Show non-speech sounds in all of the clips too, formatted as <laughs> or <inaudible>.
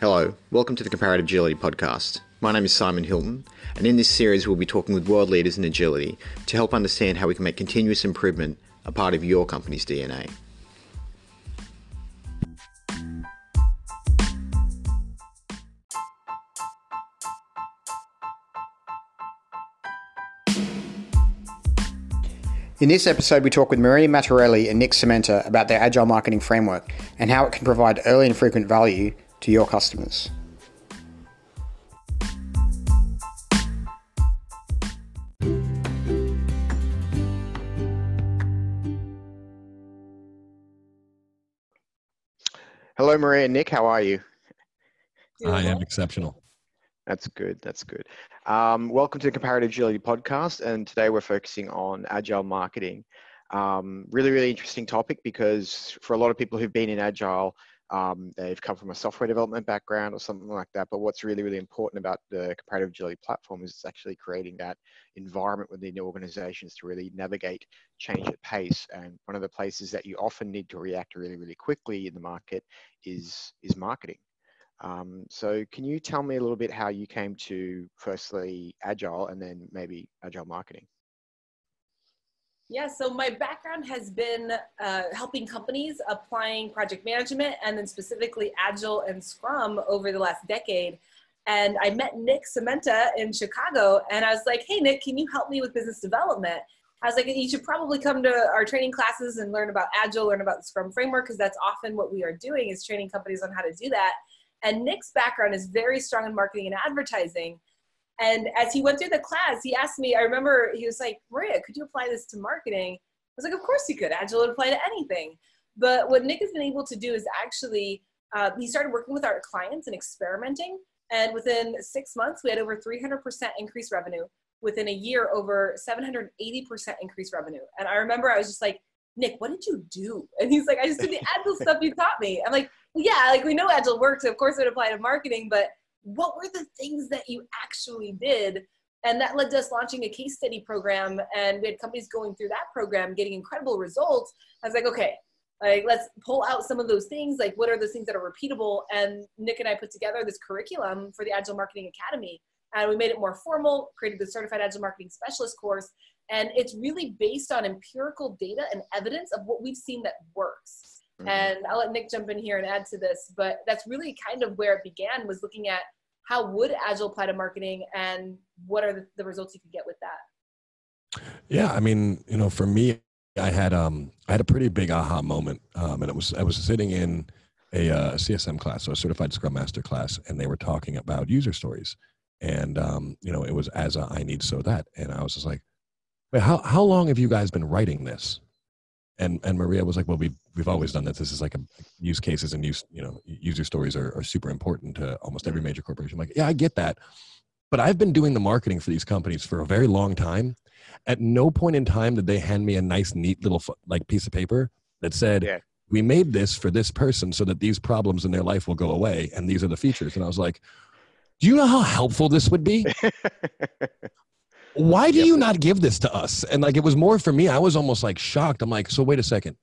Hello, welcome to the Comparative Agility Podcast. My name is Simon Hilton, and in this series, we'll be talking with world leaders in agility to help understand how we can make continuous improvement a part of your company's DNA. In this episode, we talk with Maria Matarelli and Nick Cementa about their agile marketing framework and how it can provide early and frequent value to your customers. Hello, Maria and Nick. How are you? I am exceptional. That's good. That's good. Um, welcome to the Comparative Agility podcast, and today we're focusing on agile marketing. Um, really, really interesting topic because for a lot of people who've been in agile, um, they've come from a software development background or something like that. But what's really, really important about the Comparative Agility platform is it's actually creating that environment within the organizations to really navigate change at pace. And one of the places that you often need to react really, really quickly in the market is is marketing. Um, so can you tell me a little bit how you came to firstly agile and then maybe agile marketing? Yeah, so my background has been uh, helping companies applying project management and then specifically Agile and Scrum over the last decade. And I met Nick Cementa in Chicago and I was like, hey, Nick, can you help me with business development? I was like, you should probably come to our training classes and learn about Agile, learn about the Scrum framework, because that's often what we are doing is training companies on how to do that. And Nick's background is very strong in marketing and advertising. And as he went through the class, he asked me, I remember he was like, Maria, could you apply this to marketing? I was like, of course you could. Agile would apply to anything. But what Nick has been able to do is actually, uh, he started working with our clients and experimenting. And within six months, we had over 300% increased revenue. Within a year, over 780% increased revenue. And I remember I was just like, Nick, what did you do? And he's like, I just did the Agile stuff you taught me. I'm like, yeah, like we know Agile works. So of course it would apply to marketing, but what were the things that you actually did? And that led to us launching a case study program. And we had companies going through that program, getting incredible results. I was like, okay, like let's pull out some of those things. Like what are those things that are repeatable? And Nick and I put together this curriculum for the Agile Marketing Academy. And we made it more formal, created the Certified Agile Marketing Specialist course. And it's really based on empirical data and evidence of what we've seen that works. Mm-hmm. And I'll let Nick jump in here and add to this, but that's really kind of where it began was looking at how would Agile apply to marketing and what are the, the results you could get with that? Yeah, I mean, you know, for me, I had um I had a pretty big aha moment, um, and it was I was sitting in a uh, CSM class, so a certified Scrum Master class, and they were talking about user stories, and um, you know, it was as a I need so that, and I was just like, wait, how how long have you guys been writing this? And and Maria was like, well, we've we've always done this. This is like a use cases and use you know user stories are, are super important to almost every mm. major corporation. I'm like, yeah, I get that, but I've been doing the marketing for these companies for a very long time. At no point in time did they hand me a nice, neat little like piece of paper that said. Yeah. We made this for this person so that these problems in their life will go away, and these are the features. And I was like, "Do you know how helpful this would be?" <laughs> why do you not give this to us? And like, it was more for me. I was almost like shocked. I'm like, so wait a second.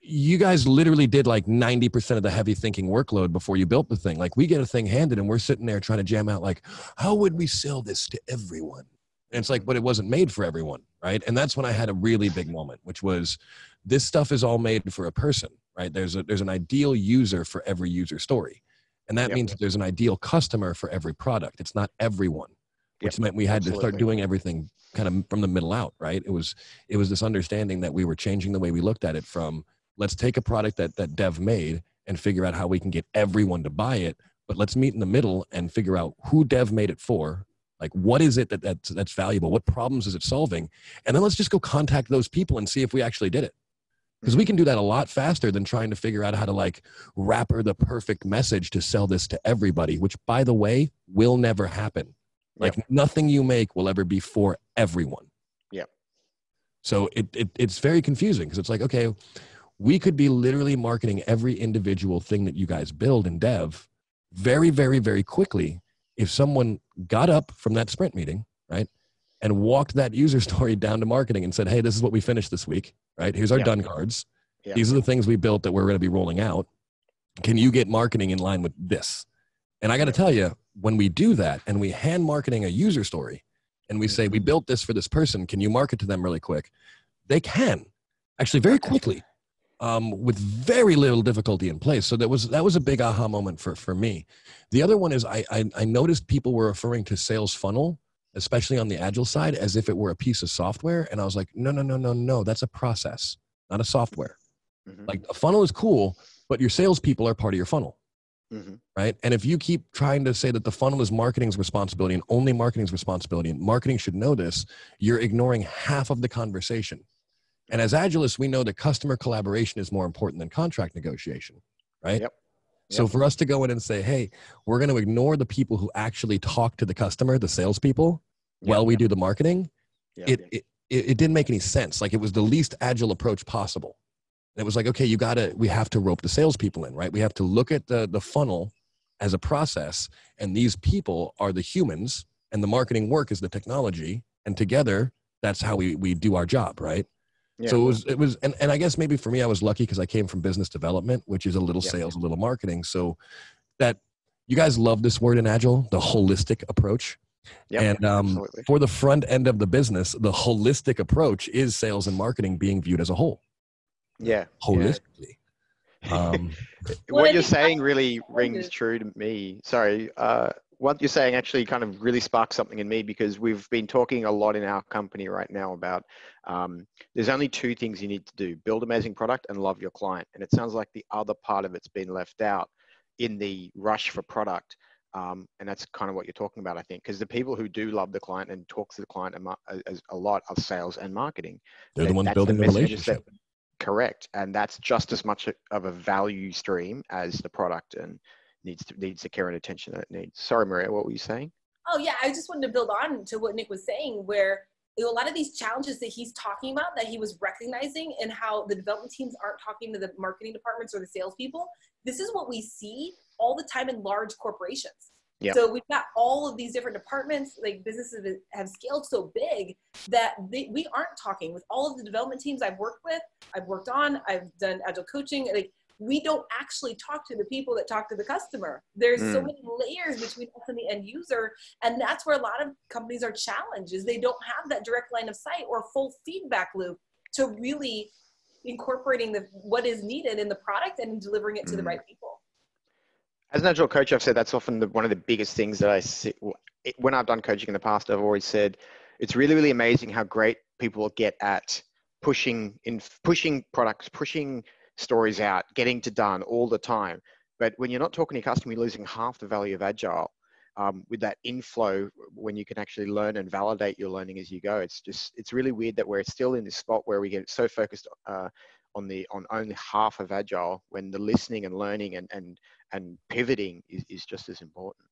You guys literally did like 90% of the heavy thinking workload before you built the thing. Like, we get a thing handed and we're sitting there trying to jam out, like, how would we sell this to everyone? And it's like, but it wasn't made for everyone, right? And that's when I had a really big moment, which was this stuff is all made for a person, right? There's a there's an ideal user for every user story. And that yep. means that there's an ideal customer for every product. It's not everyone which yep, meant we had absolutely. to start doing everything kind of from the middle out right? It was it was this understanding that we were changing the way we looked at it from let's take a product that that dev made and figure out how we can get everyone to buy it but let's meet in the middle and figure out who dev made it for like what is it that that's, that's valuable? What problems is it solving? And then let's just go contact those people and see if we actually did it. Because we mm-hmm. can do that a lot faster than trying to figure out how to like wrapper the perfect message to sell this to everybody which by the way will never happen like yep. nothing you make will ever be for everyone. Yeah. So it, it it's very confusing because it's like, okay, we could be literally marketing every individual thing that you guys build in dev very, very, very quickly if someone got up from that sprint meeting, right? And walked that user <laughs> story down to marketing and said, Hey, this is what we finished this week, right? Here's our yep. done cards. Yep. These are the things we built that we're going to be rolling out. Can you get marketing in line with this? And I got to tell you, when we do that and we hand marketing a user story and we say, we Mm-hmm. built this for this person, can you market to them really quick? They can actually very quickly um, with very little difficulty in place. So that was, that was a big aha moment for, for me. The other one is I, I, I noticed people were referring to sales funnel, especially on the agile side, as if it were a piece of software. And I was like, no, no, no, no, no, that's a process, not a software. Mhm. Like a funnel is cool, but your salespeople are part of your funnel Mhm. right? And if you keep trying to say that the funnel is marketing's responsibility and only marketing's responsibility, and marketing should know this, you're ignoring half of the conversation. And as agilists, we know that customer collaboration is more important than contract negotiation, right? Yep. So for us to go in and say, hey, we're going to ignore the people who actually talk to the customer, the salespeople, Yeah, while we yeah, do the marketing, yeah, it, yeah. it, it, it didn't make any sense. Like it was the least agile approach possible. And it was like, okay, you gotta, we have to rope the salespeople in, right? We have to look at the, the funnel as a process and these people are the humans and the marketing work is the technology. And together that's how we, we do our job. Right. Yeah. So it was, it was, and, and I guess maybe for me, I was lucky because I came from business development, which is a little Yeah. sales, a little marketing. So that you guys love this word in agile, the holistic approach. Yep, and um, absolutely. for the front end of the business, the holistic approach is sales and marketing being viewed as a whole, yeah. yeah. holistically. Um, <laughs> what I you're saying really rings true to me. Sorry. Uh, what you're saying actually kind of really sparks something in me because we've been talking a lot in our company right now about um, there's only two things you need to do build amazing product and love your client. And it sounds like the other part of it's been left out in the rush for product. Um, and that's kind of what you're talking about, I think, because the people who do love the client and talk to the client a, mo- as a lot are sales and marketing. they're the That- ones building the messages that- relationship. Correct, and that's just as much of a value stream as the product, and needs to, needs the care and attention that it needs. Sorry, Maria, what were you saying? Oh yeah, I just wanted to build on to what Nick was saying, where you know, a lot of these challenges that he's talking about, that he was recognizing, and how the development teams aren't talking to the marketing departments or the salespeople. This is what we see all the time in large corporations. Yep. So we've got all of these different departments, like businesses have scaled so big that they, we aren't talking with all of the development teams I've worked with, I've worked on, I've done agile coaching. Like we don't actually talk to the people that talk to the customer. There's so Mm. many layers between us and the end user and that's where a lot of companies are challenged is they don't have that direct line of sight or full feedback loop to really incorporating the what is needed in the product and delivering it to the Mm. right people As an agile coach, I've said that's often the, one of the biggest things that I see. When I've done coaching in the past, I've always said it's really, really amazing how great people get at pushing in pushing products, pushing stories out, getting to done all the time. But when you're not talking to your customer, you're losing half the value of agile. Um, with that inflow, when you can actually learn and validate your learning as you go, it's just it's really weird that we're still in this spot where we get so focused uh, on the on only half of agile when the listening and learning and and and pivoting is, is just as important.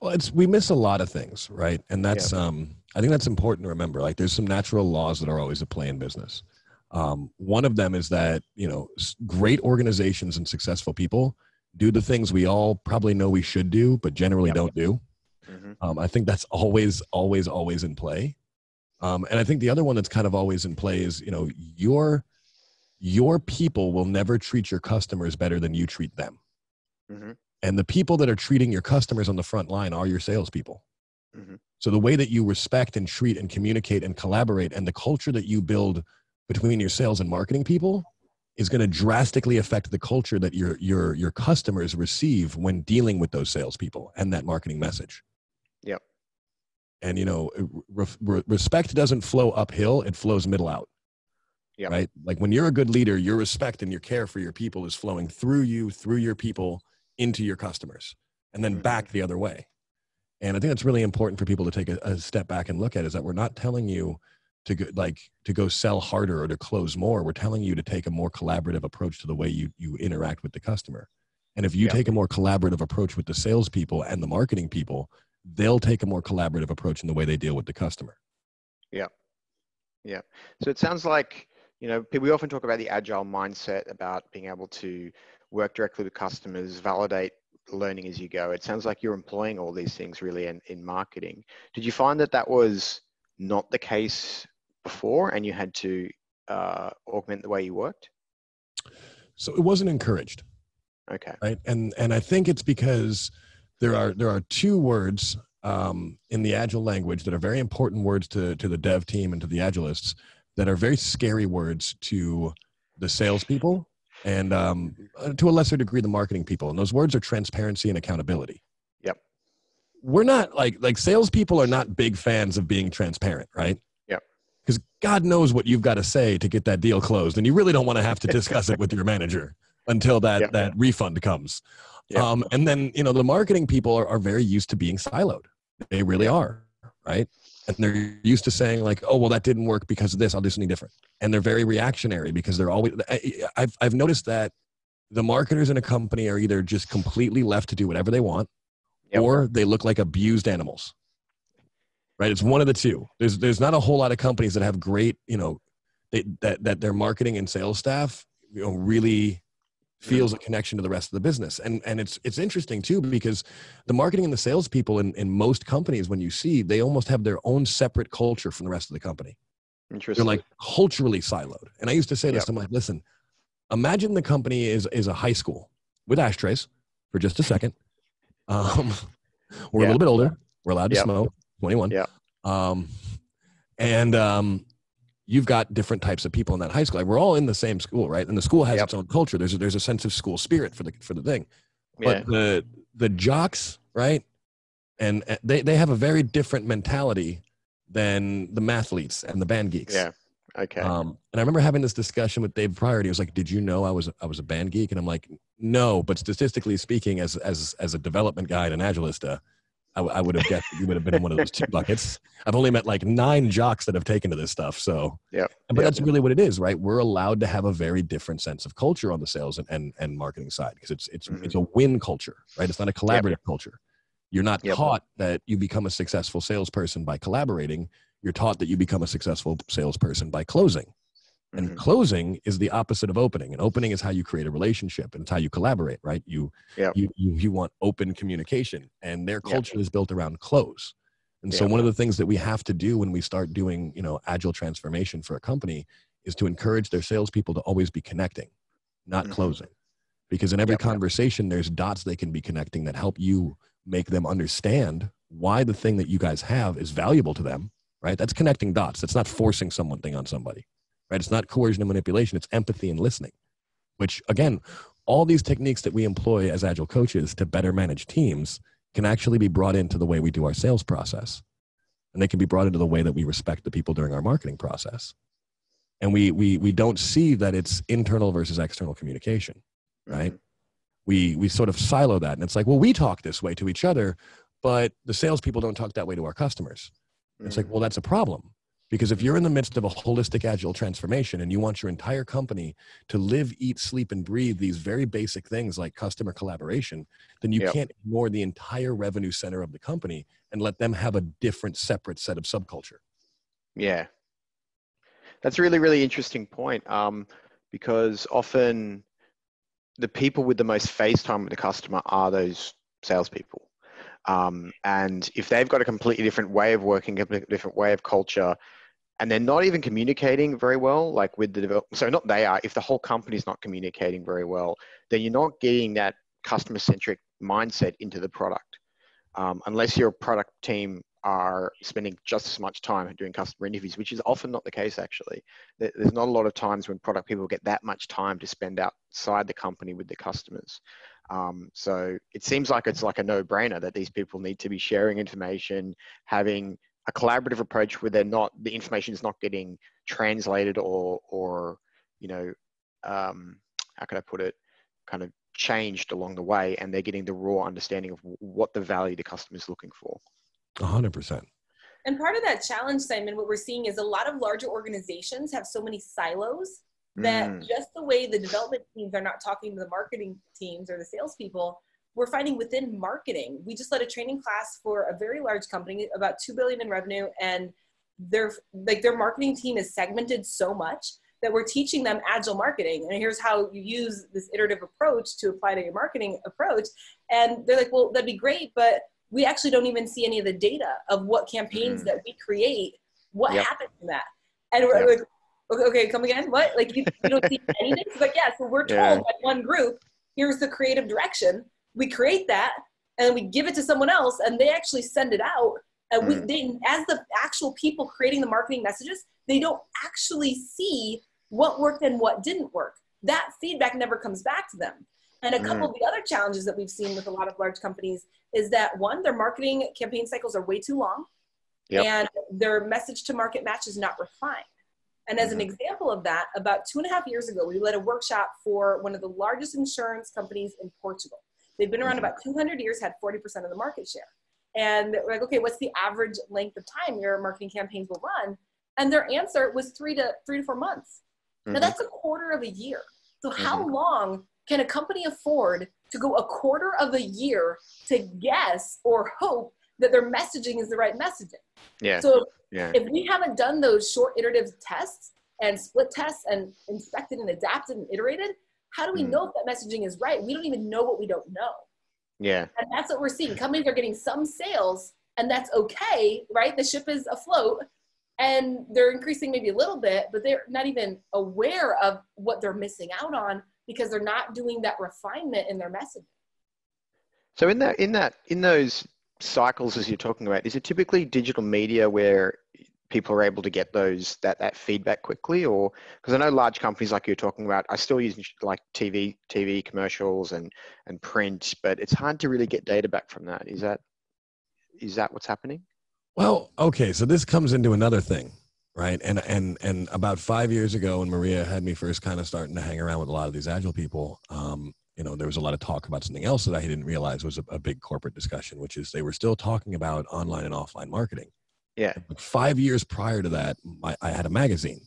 Well, it's we miss a lot of things, right? And that's um I think that's important to remember. Like there's some natural laws that are always at play in business. Um, one of them is that you know great organizations and successful people do the things we all probably know we should do, but generally Yep. don't do. Mhm. Um, I think that's always, always, always in play. Um, and I think the other one that's kind of always in play is, you know, your your people will never treat your customers better than you treat them. Mhm. And the people that are treating your customers on the front line are your salespeople. Mhm. So the way that you respect and treat and communicate and collaborate and the culture that you build between your sales and marketing people is going to drastically affect the culture that your your your customers receive when dealing with those salespeople and that marketing message. Yep. And you know, re- respect doesn't flow uphill; it flows middle out. Yep. Right. Like when you're a good leader, your respect and your care for your people is flowing through you, through your people, into your customers, and then Mhm. back the other way. And I think that's really important for people to take a, a step back and look at is that we're not telling you to go, like to go sell harder or to close more. We're telling you to take a more collaborative approach to the way you you interact with the customer. And if you take a more collaborative approach with the salespeople and the marketing people, they'll take a more collaborative approach in the way they deal with the customer. Yeah. Yeah. So it sounds like, you know, we often talk about the agile mindset about being able to work directly with customers, validate learning as you go. It sounds like you're employing all these things really in, in marketing. Did you find that that was not the case before and you had to uh, augment the way you worked? So it wasn't encouraged. Okay. right and and i think it's because there are there are two words um, in the agile language that are very important words to to the dev team and to the agilists that are very scary words to the salespeople and um, uh, to a lesser degree the marketing people and those words are transparency and accountability Yep. we're not like like salespeople are not big fans of being transparent right Yep. because god knows what you've got to say to get that deal closed and you really don't want to have to <laughs> discuss it with your manager until that Yep. that refund comes Yep. um, and then you know the marketing people are, are very used to being siloed they really are right and they're used to saying like oh well that didn't work because of this. I'll do something different. And they're very reactionary because they're always I, I've, I've noticed that the marketers in a company are either just completely left to do whatever they want Yep. or they look like abused animals. Right? It's one of the two. There's there's not a whole lot of companies that have great you know they, that that their marketing and sales staff you know really feels a connection to the rest of the business and and it's it's interesting too because the marketing and the salespeople in, in most companies when you see they almost have their own separate culture from the rest of the company Interesting. they're like culturally siloed. And I used to say this, Yep. I'm like, listen, imagine the company is is a high school with ashtrays for just a second. Um, <laughs> we're Yeah. a little bit older. We're allowed to Yep. smoke, 21. Yeah. Um, and um, you've got different types of people in that high school. Like we're all in the same school, right? And the school has Yep. its own culture. There's a, there's a sense of school spirit for the for the thing. yeah. But the the jocks, right? And they they have a very different mentality than the mathletes and the band geeks. Yeah. Okay. Um, and I remember having this discussion with Dave Prior. And he was like, "Did you know I was I was a band geek?" And I'm like, "No, but statistically speaking, as as as a development guy and an agilist, uh, I, I would have guessed you would have been in one of those two buckets. I've only met like nine jocks that have taken to this stuff. So, yeah, But yep. that's really what it is, right? We're allowed to have a very different sense of culture on the sales and and, and marketing side because it's it's Mhm. it's a win culture, right? It's not a collaborative culture. You're not Yep. taught that you become a successful salesperson by collaborating. You're taught that you become a successful salesperson by closing. And Mhm. closing is the opposite of opening. And opening is how you create a relationship and it's how you collaborate, right? You Yep. you, you you want open communication and their Yep. culture is built around close. And so Yep. one of the things that we have to do when we start doing, you know, agile transformation for a company is to encourage their salespeople to always be connecting, not Mhm. closing. Because in every conversation, there's dots they can be connecting that help you make them understand why the thing that you guys have is valuable to them, right? That's connecting dots. That's not forcing someone thing on somebody, right? It's not coercion and manipulation. It's empathy and listening, which again, all these techniques that we employ as agile coaches to better manage teams can actually be brought into the way we do our sales process. And they can be brought into the way that we respect the people during our marketing process. And we we we don't see that it's internal versus external communication right? We we sort of silo that, and it's like, well, we talk this way to each other, but the salespeople don't talk that way to our customers. Mhm. It's like, well, that's a problem because if you're in the midst of a holistic agile transformation and you want your entire company to live, eat, sleep, and breathe these very basic things like customer collaboration, then you Yep. can't ignore the entire revenue center of the company and let them have a different, separate set of subculture. Yeah. That's a really, really interesting point um, because often the people with the most face time with the customer are those salespeople. Um, and if they've got a completely different way of working, a completely different way of culture, and they're not even communicating very well, like with the develop, so not they are, if the whole company's not communicating very well, then you're not getting that customer centric mindset into the product. Um, unless your product team are spending just as much time doing customer interviews, which is often not the case actually. There's not a lot of times when product people get that much time to spend outside the company with the customers. Um, so it seems like it's like a no-brainer that these people need to be sharing information, having a collaborative approach where they're not the information is not getting translated or or you know um, how can I put it kind of changed along the way, and they're getting the raw understanding of what the value the customer is looking for. A hundred percent. And part of that challenge, Simon, what we're seeing is a lot of larger organizations have so many silos that Mm. just the way the development teams are not talking to the marketing teams or the salespeople, we're finding within marketing. We just led a training class for a very large company, about two billion in revenue, and their like their marketing team is segmented so much that we're teaching them agile marketing. And here's how you use this iterative approach to apply to your marketing approach. And they're like, well, that'd be great, but we actually don't even see any of the data of what campaigns Mm. that we create, what Yep. happens in that. And we're Yep. like, okay, okay, come again? What? Like you, you don't see anything? But yeah, so we're told <laughs> Yeah. by one group, here's the creative direction. We create that and we give it to someone else and they actually send it out. And we, Mm. they, as the actual people creating the marketing messages, they don't actually see what worked and what didn't work. That feedback never comes back to them. And a couple of the other challenges that we've seen with a lot of large companies is that one, their marketing campaign cycles are way too long Yep. and their message to market match is not refined. And as an Mhm. example of that, about two and a half years ago, we led a workshop for one of the largest insurance companies in Portugal. They've been around Mhm. about 200 years, had 40% of the market share. And we're like, okay, what's the average length of time your marketing campaigns will run? And their answer was three to three to four months. Now Mhm. that's a quarter of a year. So how long can a company afford to go a quarter of a year to guess or hope that their messaging is the right messaging? yeah, So yeah, if we haven't done those short iterative tests and split tests and inspected and adapted and iterated, how do we Mm. know if that messaging is right? We don't even know what we don't know. yeah, And that's what we're seeing. Companies are getting some sales, and that's okay, right? The ship is afloat, and they're increasing maybe a little bit, but they're not even aware of what they're missing out on because they're not doing that refinement in their messaging. So in that in that in those cycles as you're talking about, is it typically digital media where people are able to get those that that feedback quickly, or because I know large companies like you're talking about, I still use like TV TV commercials and and print, but it's hard to really get data back from that. Is that is that what's happening? Well, okay, so this comes into another thing, right? And and and about five years ago, when Maria had me first kind of starting to hang around with a lot of these agile people, um, you know, there was a lot of talk about something else that I didn't realize was a, a big corporate discussion, which is they were still talking about online and offline marketing. Yeah. But five years prior to that, I, I had a magazine,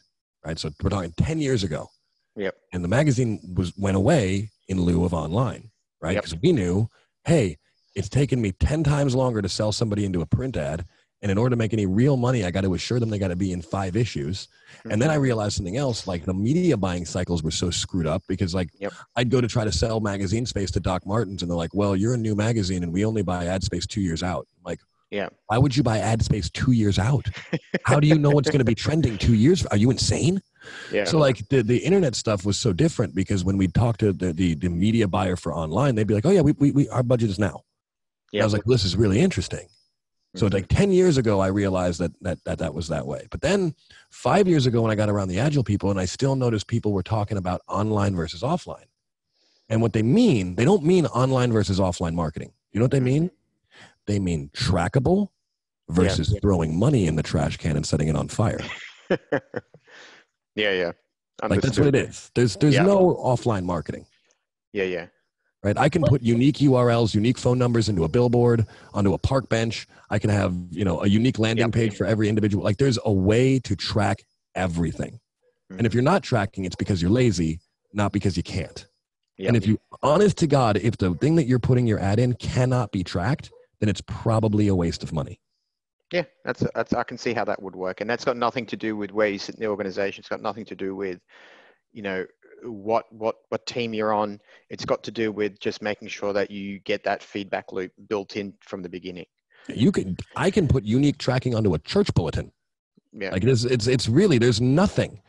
right? So we're talking ten years ago. Yep. And the magazine was went away in lieu of online, right? Yep. Because we knew, hey, it's taken me ten times longer to sell somebody into a print ad and in order to make any real money, I got to assure them they got to be in five issues. And then I mm-hmm. realized something else, like the media buying cycles were so screwed up because like Yep. I'd go to try to sell magazine space to Doc Martens and they're like, well, you're a new magazine and we only buy ad space two years out. I'm like, Yeah. why would you buy ad space two years out? How do you know what's going to be trending two years? Are you insane? yeah, So like the, the internet stuff was so different because when we talked to the, the, the media buyer for online, they'd be like, oh yeah, we, we, we our budget is now. And yeah, I was like, this is really interesting. So Mhm. like 10 years ago, I realized that, that, that that was that way. But then five years ago, when I got around the agile people and I still noticed people were talking about online versus offline. And what they mean, they don't mean online versus offline marketing. You know what they mean? They mean trackable versus Yeah. throwing money in the trash can and setting it on fire. <laughs> yeah, yeah. Like that's what it is. There's there's Yeah. no offline marketing. Yeah, yeah, right? I can put unique URLs, unique phone numbers into a billboard, onto a park bench. I can have, you know, a unique landing page for every individual. Like there's a way to track everything. And if mm-hmm. you're not tracking, it's because you're lazy, not because you can't. yeah. And if you, honest to God, if the thing that you're putting your ad in cannot be tracked, then it's probably a waste of money. Yeah, that's that's I can see how that would work, and that's got nothing to do with where you sit in the organization. It's got nothing to do with, you know, what what what team you're on. It's got to do with just making sure that you get that feedback loop built in from the beginning. You can, I can put unique tracking onto a church bulletin. Yeah, Like it is, it's, it's really, there's nothing.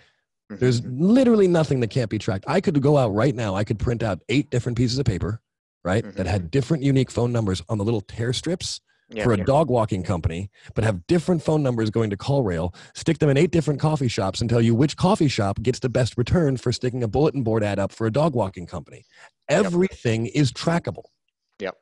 There's mm-hmm. literally nothing that can't be tracked. I could go out right now. I could print out eight different pieces of paper, right, that had different unique phone numbers on the little tear strips yeah, for a yeah. dog walking company, but have different phone numbers going to CallRail, stick them in eight different coffee shops and tell you which coffee shop gets the best return for sticking a bulletin board ad up for a dog walking company. Everything is trackable. Yep.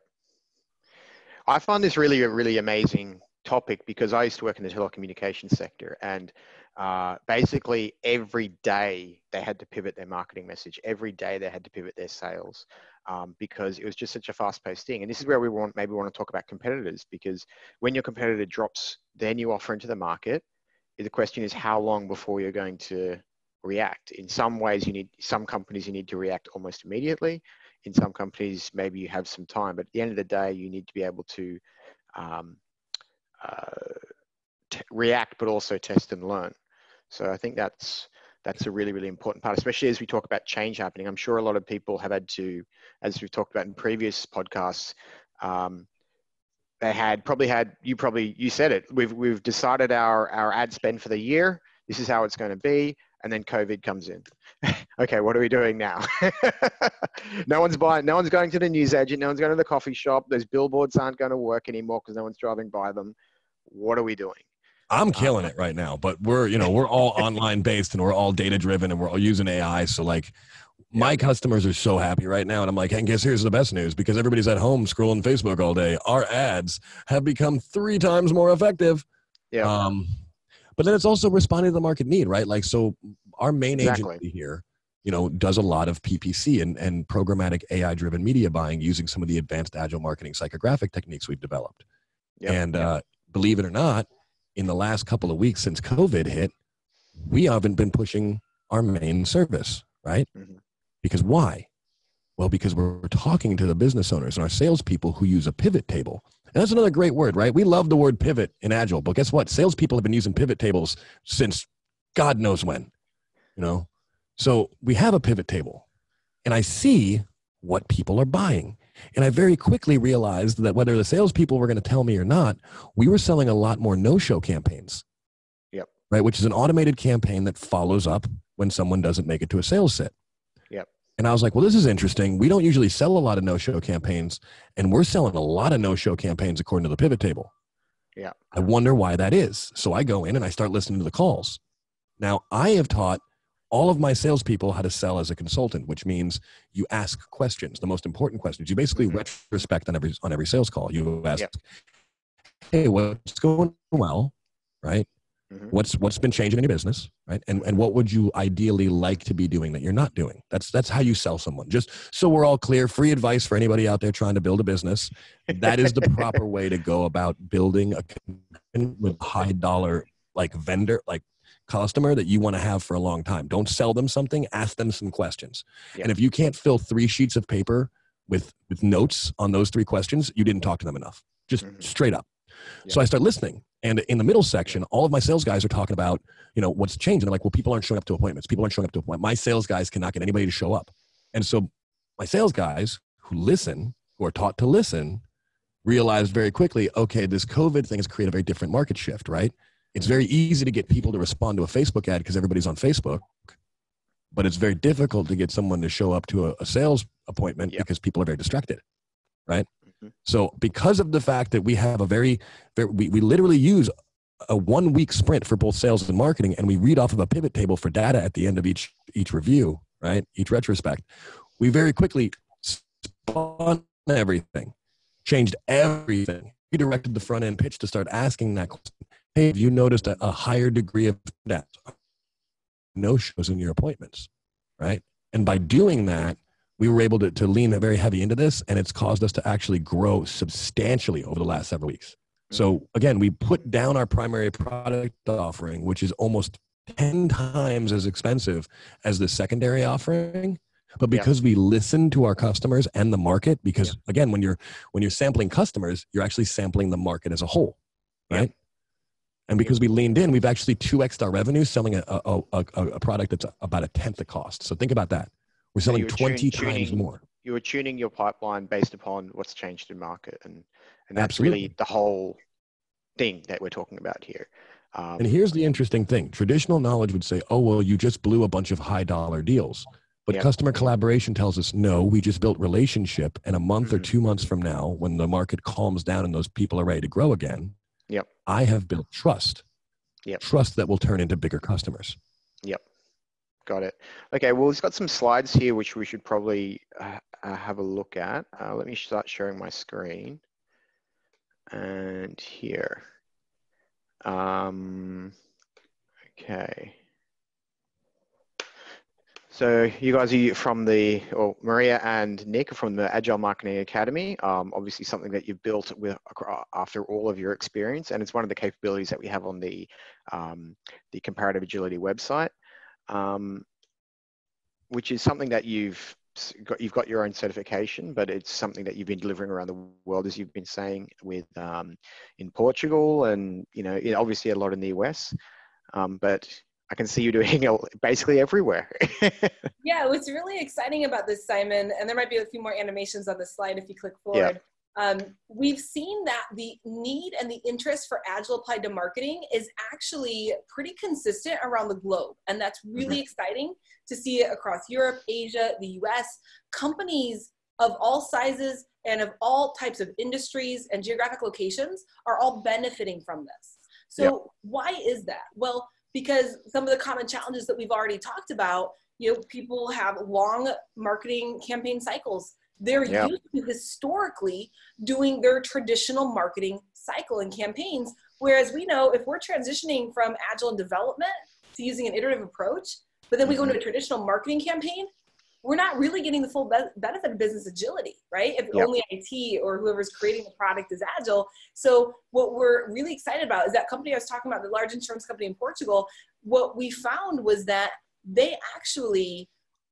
I find this really a really amazing topic because I used to work in the telecommunications sector and uh, basically every day they had to pivot their marketing message. Every day they had to pivot their sales um, because it was just such a fast-paced thing. And this is where we want maybe want to talk about competitors because when your competitor drops their new offer into the market, the question is how long before you're going to react. In some ways, you need some companies you need to react almost immediately in some companies maybe you have some time but at the end of the day you need to be able to um, uh, react but also test and learn so i think that's that's a really really important part especially as we talk about change happening i'm sure a lot of people have had to as we've talked about in previous podcasts um, they had probably had you probably you said it we've we've decided our our ad spend for the year this is how it's going to be and then COVID comes in. <laughs> okay, what are we doing now? <laughs> no one's buying, no one's going to the news agent, no one's going to the coffee shop. Those billboards aren't going to work anymore because no one's driving by them. What are we doing? I'm killing it right now, but we're you know we're all online based and we're all data driven and we're all using AI. So like my customers are so happy right now, and I'm like, and guess here's the best news because everybody's at home scrolling Facebook all day. Our ads have become three times more effective. Yeah. Um, but then it's also responding to the market need, right? Like so, our main Exactly. agency here, you know, does a lot of PPC and and programmatic AI driven media buying using some of the advanced agile marketing psychographic techniques we've developed. Yep, And yep. uh, believe it or not, in the last couple of weeks since COVID hit, we haven't been pushing our main service, right? Mhm. Because why? Well, because we're talking to the business owners and our salespeople who use a pivot table. And that's another great word, right? We love the word pivot in Agile, but guess what? Salespeople have been using pivot tables since God knows when, you know? So we have a pivot table, and I see what people are buying. And I very quickly realized that whether the salespeople were going to tell me or not, we were selling a lot more no-show campaigns. Yep. Right, which is an automated campaign that follows up when someone doesn't make it to a sales sit. Yep. And I was like, well, this is interesting. We don't usually sell a lot of no-show campaigns, and we're selling a lot of no-show campaigns according to the pivot table. Yeah. I wonder why that is. So I go in and I start listening to the calls. Now, I have taught all of my salespeople how to sell as a consultant, which means you ask questions, the most important questions. You basically Mhm. retrospect on every on every sales call. You ask, Yep. "Hey, what's going well?" Right? Mhm. What's what's been changing in your business? Right? And and what would you ideally like to be doing that you're not doing? That's that's how you sell someone. Just so we're all clear, free advice for anybody out there trying to build a business. That is the proper way to go about building a with high dollar like vendor like customer that you want to have for a long time. Don't sell them something, ask them some questions. Yeah. And if you can't fill 3 sheets of paper with with notes on those three questions, you didn't talk to them enough. Just Mhm. straight up. So I start listening. And in the middle section, all of my sales guys are talking about, you know, what's changed. And I'm like, well, people aren't showing up to appointments. People aren't showing up to appointments. My sales guys cannot get anybody to show up. And so my sales guys who listen, who are taught to listen, realized very quickly, okay, this COVID thing has created a very different market shift, right? It's very easy to get people to respond to a Facebook ad because everybody's on Facebook, but it's very difficult to get someone to show up to a, a sales appointment Yep. because people are very distracted, right? Mhm. So because of the fact that we have a very, very we, we literally use a one week sprint for both sales and marketing, and we read off of a pivot table for data at the end of each each review, right? Each retrospect, we very quickly spun everything, changed everything, redirected the front end pitch to start asking that question. Hey, have you noticed a, a higher degree of that no shows in your appointments, right? And by doing that, we were able to, to lean very heavy into this, and it's caused us to actually grow substantially over the last several weeks. Mm. So again, we put down our primary product offering, which is almost 10 times as expensive as the secondary offering. But Yeah. because we listen to our customers and the market, because again, when you're when you're sampling customers, you're actually sampling the market as a whole, Yeah. right? And because we leaned in, we've actually two x our revenue selling a, a, a, a product that's about a tenth the cost. So think about that. We're selling tune- 20 times tuning- more. you were tuning your pipeline based upon what's changed in market and and that's Absolutely. really the whole thing that we're talking about here um, And here's the interesting thing traditional knowledge would say, oh, well, you just blew a bunch of high dollar deals. But Yep. customer collaboration tells us, no, we just built relationship. And a month or Mhm. two months from now, when the market calms down and those people are ready to grow again, Yep. I have built trust. Yep. Trust that will turn into bigger customers. Yep. Got it okay well we've got some slides here which we should probably uh, uh, have a look at uh, let me start sharing my screen and here um, okay So you guys are from the, or Maria and Nick are from the Agile Marketing Academy. Um, obviously something that you've built with after all of your experience, and it's one of the capabilities that we have on the um, the Comparative Agility website, um, which is something that you've got. You've got your own certification, but it's something that you've been delivering around the world, as you've been saying, with um, in Portugal, and you know, obviously a lot in the US. Um, but I can see you doing it basically everywhere. <laughs> Yeah, what's really exciting about this, Simon, and there might be a few more animations on the slide if you click forward, um, we've seen that the need and the interest for agile applied to marketing is actually pretty consistent around the globe and that's really mm-hmm. exciting to see it across europe asia the us companies of all sizes and of all types of industries and geographic locations are all benefiting from this so yep. why is that well because some of the common challenges that we've already talked about you know people have long marketing campaign cycles they're yep. used to historically doing their traditional marketing cycle and campaigns. Whereas we know if we're transitioning from agile and development to using an iterative approach, but then we go into a mm-hmm. traditional marketing campaign, we're not really getting the full be- benefit of business agility, right? If only IT or whoever's creating the product is agile. So what we're really excited about is that company I was talking about, the large insurance company in Portugal. What we found was that they actually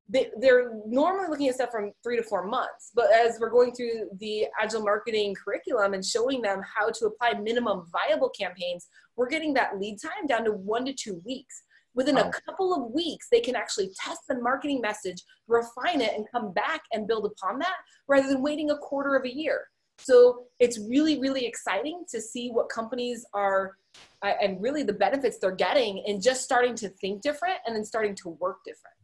they, they're normally looking at stuff from three to four months but as we're going through the agile marketing curriculum and showing them how to apply minimum viable campaigns we're getting that lead time down to one to two weeks within wow. a couple of weeks they can actually test the marketing message refine it and come back and build upon that rather than waiting a quarter of a year. So it's really really exciting to see what companies are uh, and really the benefits they're getting and just starting to think different and then starting to work different.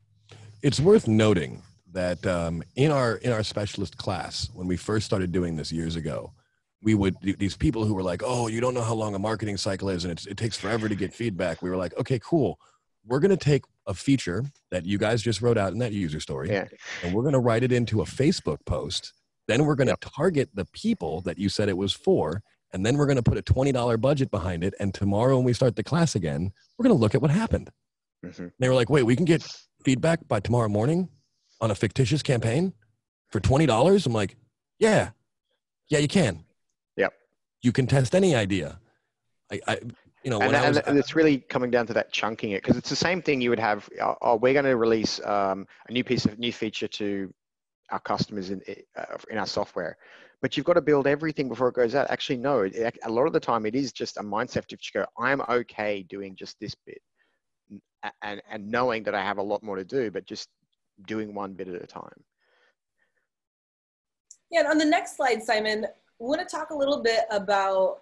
It's worth noting that um, in our in our specialist class when we first started doing this years ago we would these people who were like oh you don't know how long a marketing cycle is and it takes forever to get feedback. We were like okay cool we're going to take a feature that you guys just wrote out in that user story yeah. and we're going to write it into a facebook post then we're going to target the people that you said it was for and then we're going to put a $20 budget behind it and tomorrow when we start the class again we're going to look at what happened mm-hmm. they were like wait we can get feedback by tomorrow morning on a fictitious campaign for $20? I'm like, yeah, yeah, you can. Yep. You can test any idea. I, I you know, and, was, and, it's really coming down to that chunking it because it's the same thing you would have. Oh, oh we're going to release um, a new piece of new feature to our customers in uh, in our software, but you've got to build everything before it goes out. Actually, no. It, a lot of the time, it is just a mindset to go. I'm okay doing just this bit and, and knowing that I have a lot more to do, but just doing one bit at a time. Yeah, on the next slide, Simon, I want to talk a little bit about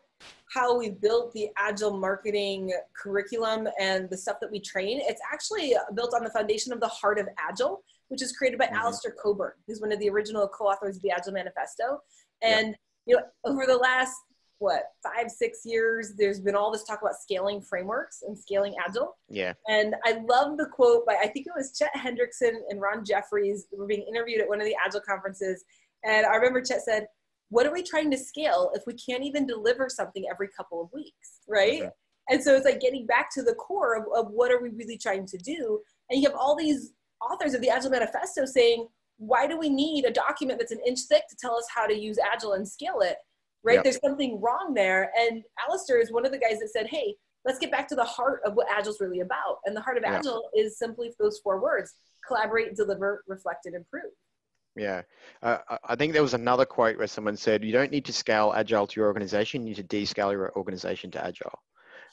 how we built the agile marketing curriculum and the stuff that we train. It's actually built on the foundation of the heart of agile, which is created by mm-hmm. Alistair Cockburn, who's one of the original co-authors of the Agile Manifesto. And you know, over the last what five six years there's been all this talk about scaling frameworks and scaling agile yeah and i love the quote by i think it was chet hendrickson and ron jeffries were being interviewed at one of the agile conferences and i remember chet said what are we trying to scale if we can't even deliver something every couple of weeks right okay. and so it's like getting back to the core of, of what are we really trying to do and you have all these authors of the agile manifesto saying why do we need a document that's an inch thick to tell us how to use agile and scale it right? Yep. There's something wrong there. And Alistair is one of the guys that said, hey, let's get back to the heart of what Agile is really about. And the heart of Agile is simply those four words collaborate, deliver, reflect, and improve. Yeah. Uh, I think there was another quote where someone said, you don't need to scale Agile to your organization, you need to descale your organization to Agile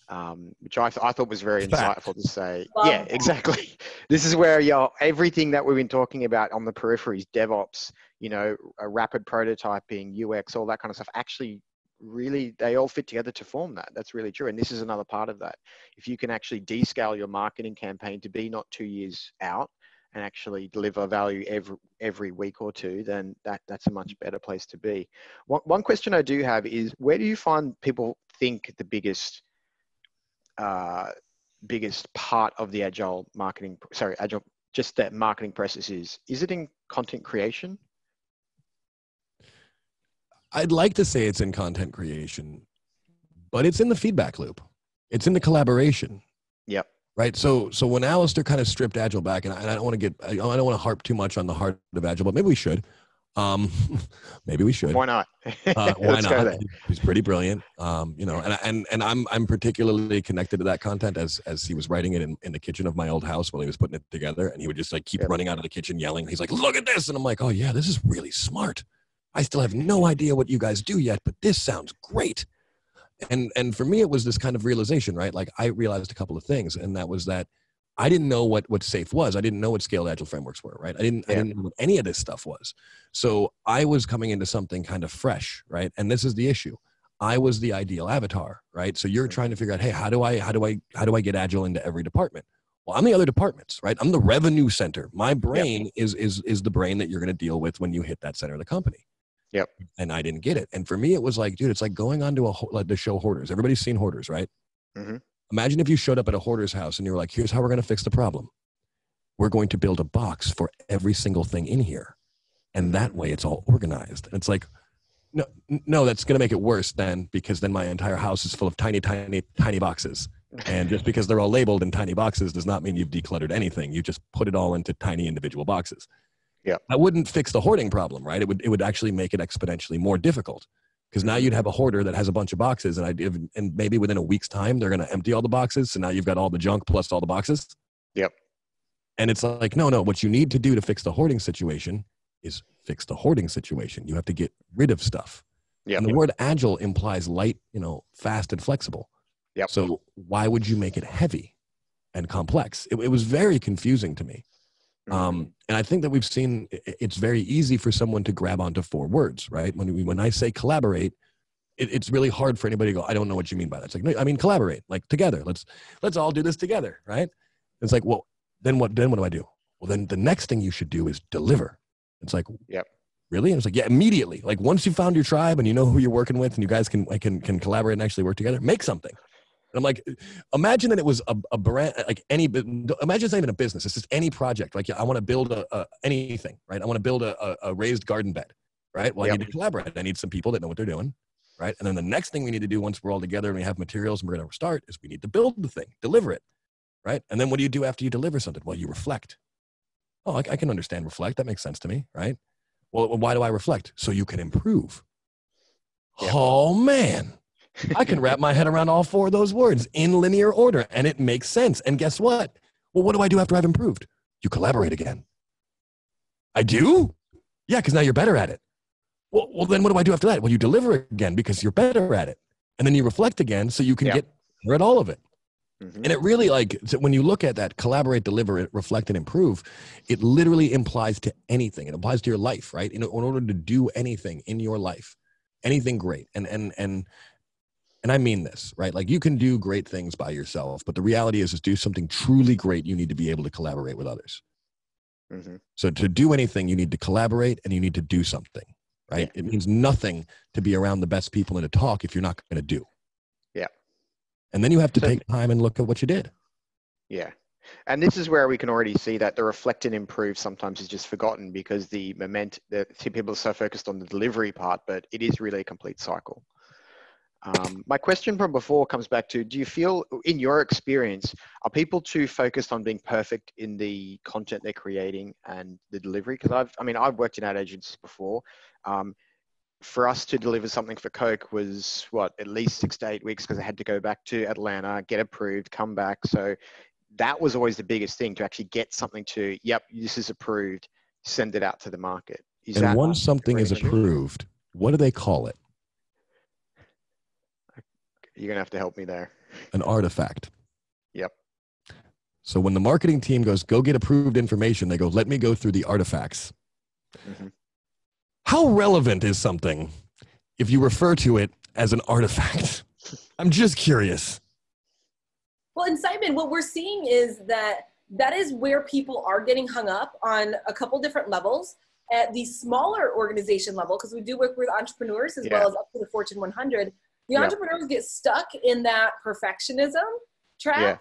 um, which I, th- I thought was very insightful to say. yeah, exactly. <laughs> This is where you everything that we've been talking about on the peripheries, DevOps, you know, a rapid prototyping, UX, all that kind of stuff, actually really they all fit together to form that. That's really true. And this is another part of that. If you can actually descale your marketing campaign to be not two years out and actually deliver value every every week or two, then that that's a much better place to be. One, one question I do have is where do you find people think the biggest uh, biggest part of the agile marketing, sorry, agile, just that marketing process is? Is it in content creation? I'd like to say it's in content creation, but it's in the feedback loop. It's in the collaboration. Yep. Right. So, so when Alistair kind of stripped Agile back, and I, and I don't want to get, I don't want to harp too much on the heart of Agile, but maybe we should. Um, <laughs> maybe we should. Why not? uh, <laughs> why not? He's pretty brilliant. Um, you know, and and and I'm I'm particularly connected to that content as as he was writing it in, in the kitchen of my old house while he was putting it together, and he would just like keep running out of the kitchen yelling. He's like, "Look at this!" And I'm like, "Oh yeah, this is really smart. I still have no idea what you guys do yet, but this sounds great." And and for me, it was this kind of realization, right? Like I realized a couple of things, and that was that I didn't know what what SAFe was. I didn't know what scaled agile frameworks were, right? I didn't I didn't know what any of this stuff was. So I was coming into something kind of fresh, right? And this is the issue. I was the ideal avatar, right? So you're trying to figure out, hey, how do I how do I how do I get agile into every department? Well, I'm the other departments, right? I'm the revenue center. My brain is is is the brain that you're going to deal with when you hit that center of the company. Yep. And I didn't get it. And for me, it was like, dude, it's like going onto a like the show Hoarders. Everybody's seen Hoarders, right? Mhm. Imagine if you showed up at a hoarder's house and you were like, here's how we're going to fix the problem. We're going to build a box for every single thing in here. And that way it's all organized. And it's like, no, no, that's going to make it worse then because then my entire house is full of tiny, tiny, tiny boxes. And just because they're all labeled in tiny boxes does not mean you've decluttered anything. You just put it all into tiny individual boxes. Yeah. That wouldn't fix the hoarding problem, right? It would, it would actually make it exponentially more difficult because now you'd have a hoarder that has a bunch of boxes and I and maybe within a week's time they're going to empty all the boxes. So now you've got all the junk plus all the boxes. Yep. And it's like, no, no, what you need to do to fix the hoarding situation is fix the hoarding situation. You have to get rid of stuff. Yep. And the word agile implies light, you know, fast and flexible. Yep. So why would you make it heavy and complex? It, it was very confusing to me. Um, and I think that we've seen it's very easy for someone to grab onto four words, right? When we, when I say collaborate, it, it's really hard for anybody to go, I don't know what you mean by that. It's like, no, I mean collaborate, like together. Let's let's all do this together, right? It's like, well, then what? Then what do I do? Well, then the next thing you should do is deliver. It's like, Yep. really? And it's like, yeah, immediately. Like once you found your tribe and you know who you're working with, and you guys can can can collaborate and actually work together, make something. And I'm like, imagine that it was a, a brand, like any, imagine it's not even a business. It's just any project. Like, I want to build a, a anything, right? I want to build a, a, raised garden bed, right? Well, I need to collaborate. I need some people that know what they're doing, right? And then the next thing we need to do once we're all together and we have materials and we're going to start is we need to build the thing, deliver it, right? And then what do you do after you deliver something? Well, you reflect. Oh, I, I can understand reflect. That makes sense to me, right? Well, why do I reflect? So you can improve. Yeah. Oh man, I can wrap my head around all four of those words in linear order, and it makes sense. And guess what? Well, what do I do after I've improved? You collaborate again. I do? Yeah, because now you're better at it. Well, well, then what do I do after that? Well, you deliver again because you're better at it. And then you reflect again so you can Yeah. get better at all of it. Mhm. And it really like so when you look at that collaborate, deliver, reflect, and improve, it literally implies to anything. It applies to your life, right? In, in order to do anything in your life, anything great, and and and and I mean this, right? Like you can do great things by yourself, but the reality is, is do something truly great. You need to be able to collaborate with others. Mhm. So to do anything, you need to collaborate and you need to do something, right? It means nothing to be around the best people in a talk if you're not going to do. Yeah. And then you have to So- take time and look at what you did. Yeah. And this is where we can already see that the reflect and improve sometimes is just forgotten because the moment the people are so focused on the delivery part, but it is really a complete cycle. Um, my question from before comes back to do you feel in your experience are people too focused on being perfect in the content they're creating and the delivery? Because i've i mean i've worked in ad agencies before. Um, for us to deliver something for coke was what at least six to eight weeks because i had to go back to atlanta get approved come back. So that was always the biggest thing to actually get something to yep this is approved send it out to the market. Is and that once something is approved, what do they call it? You're gonna have to help me there An artifact. Yep. So when the marketing team goes, go get approved information, they go, let me go through the artifacts. Mhm. How relevant is something if you refer to it as an artifact? <laughs> I'm just curious. Well, and Simon, what we're seeing is that that is where people are getting hung up on a couple different levels. At the smaller organization level, because we do work with entrepreneurs as Yeah. well as up to the Fortune 100, the Yeah. entrepreneurs get stuck in that perfectionism trap. Yeah.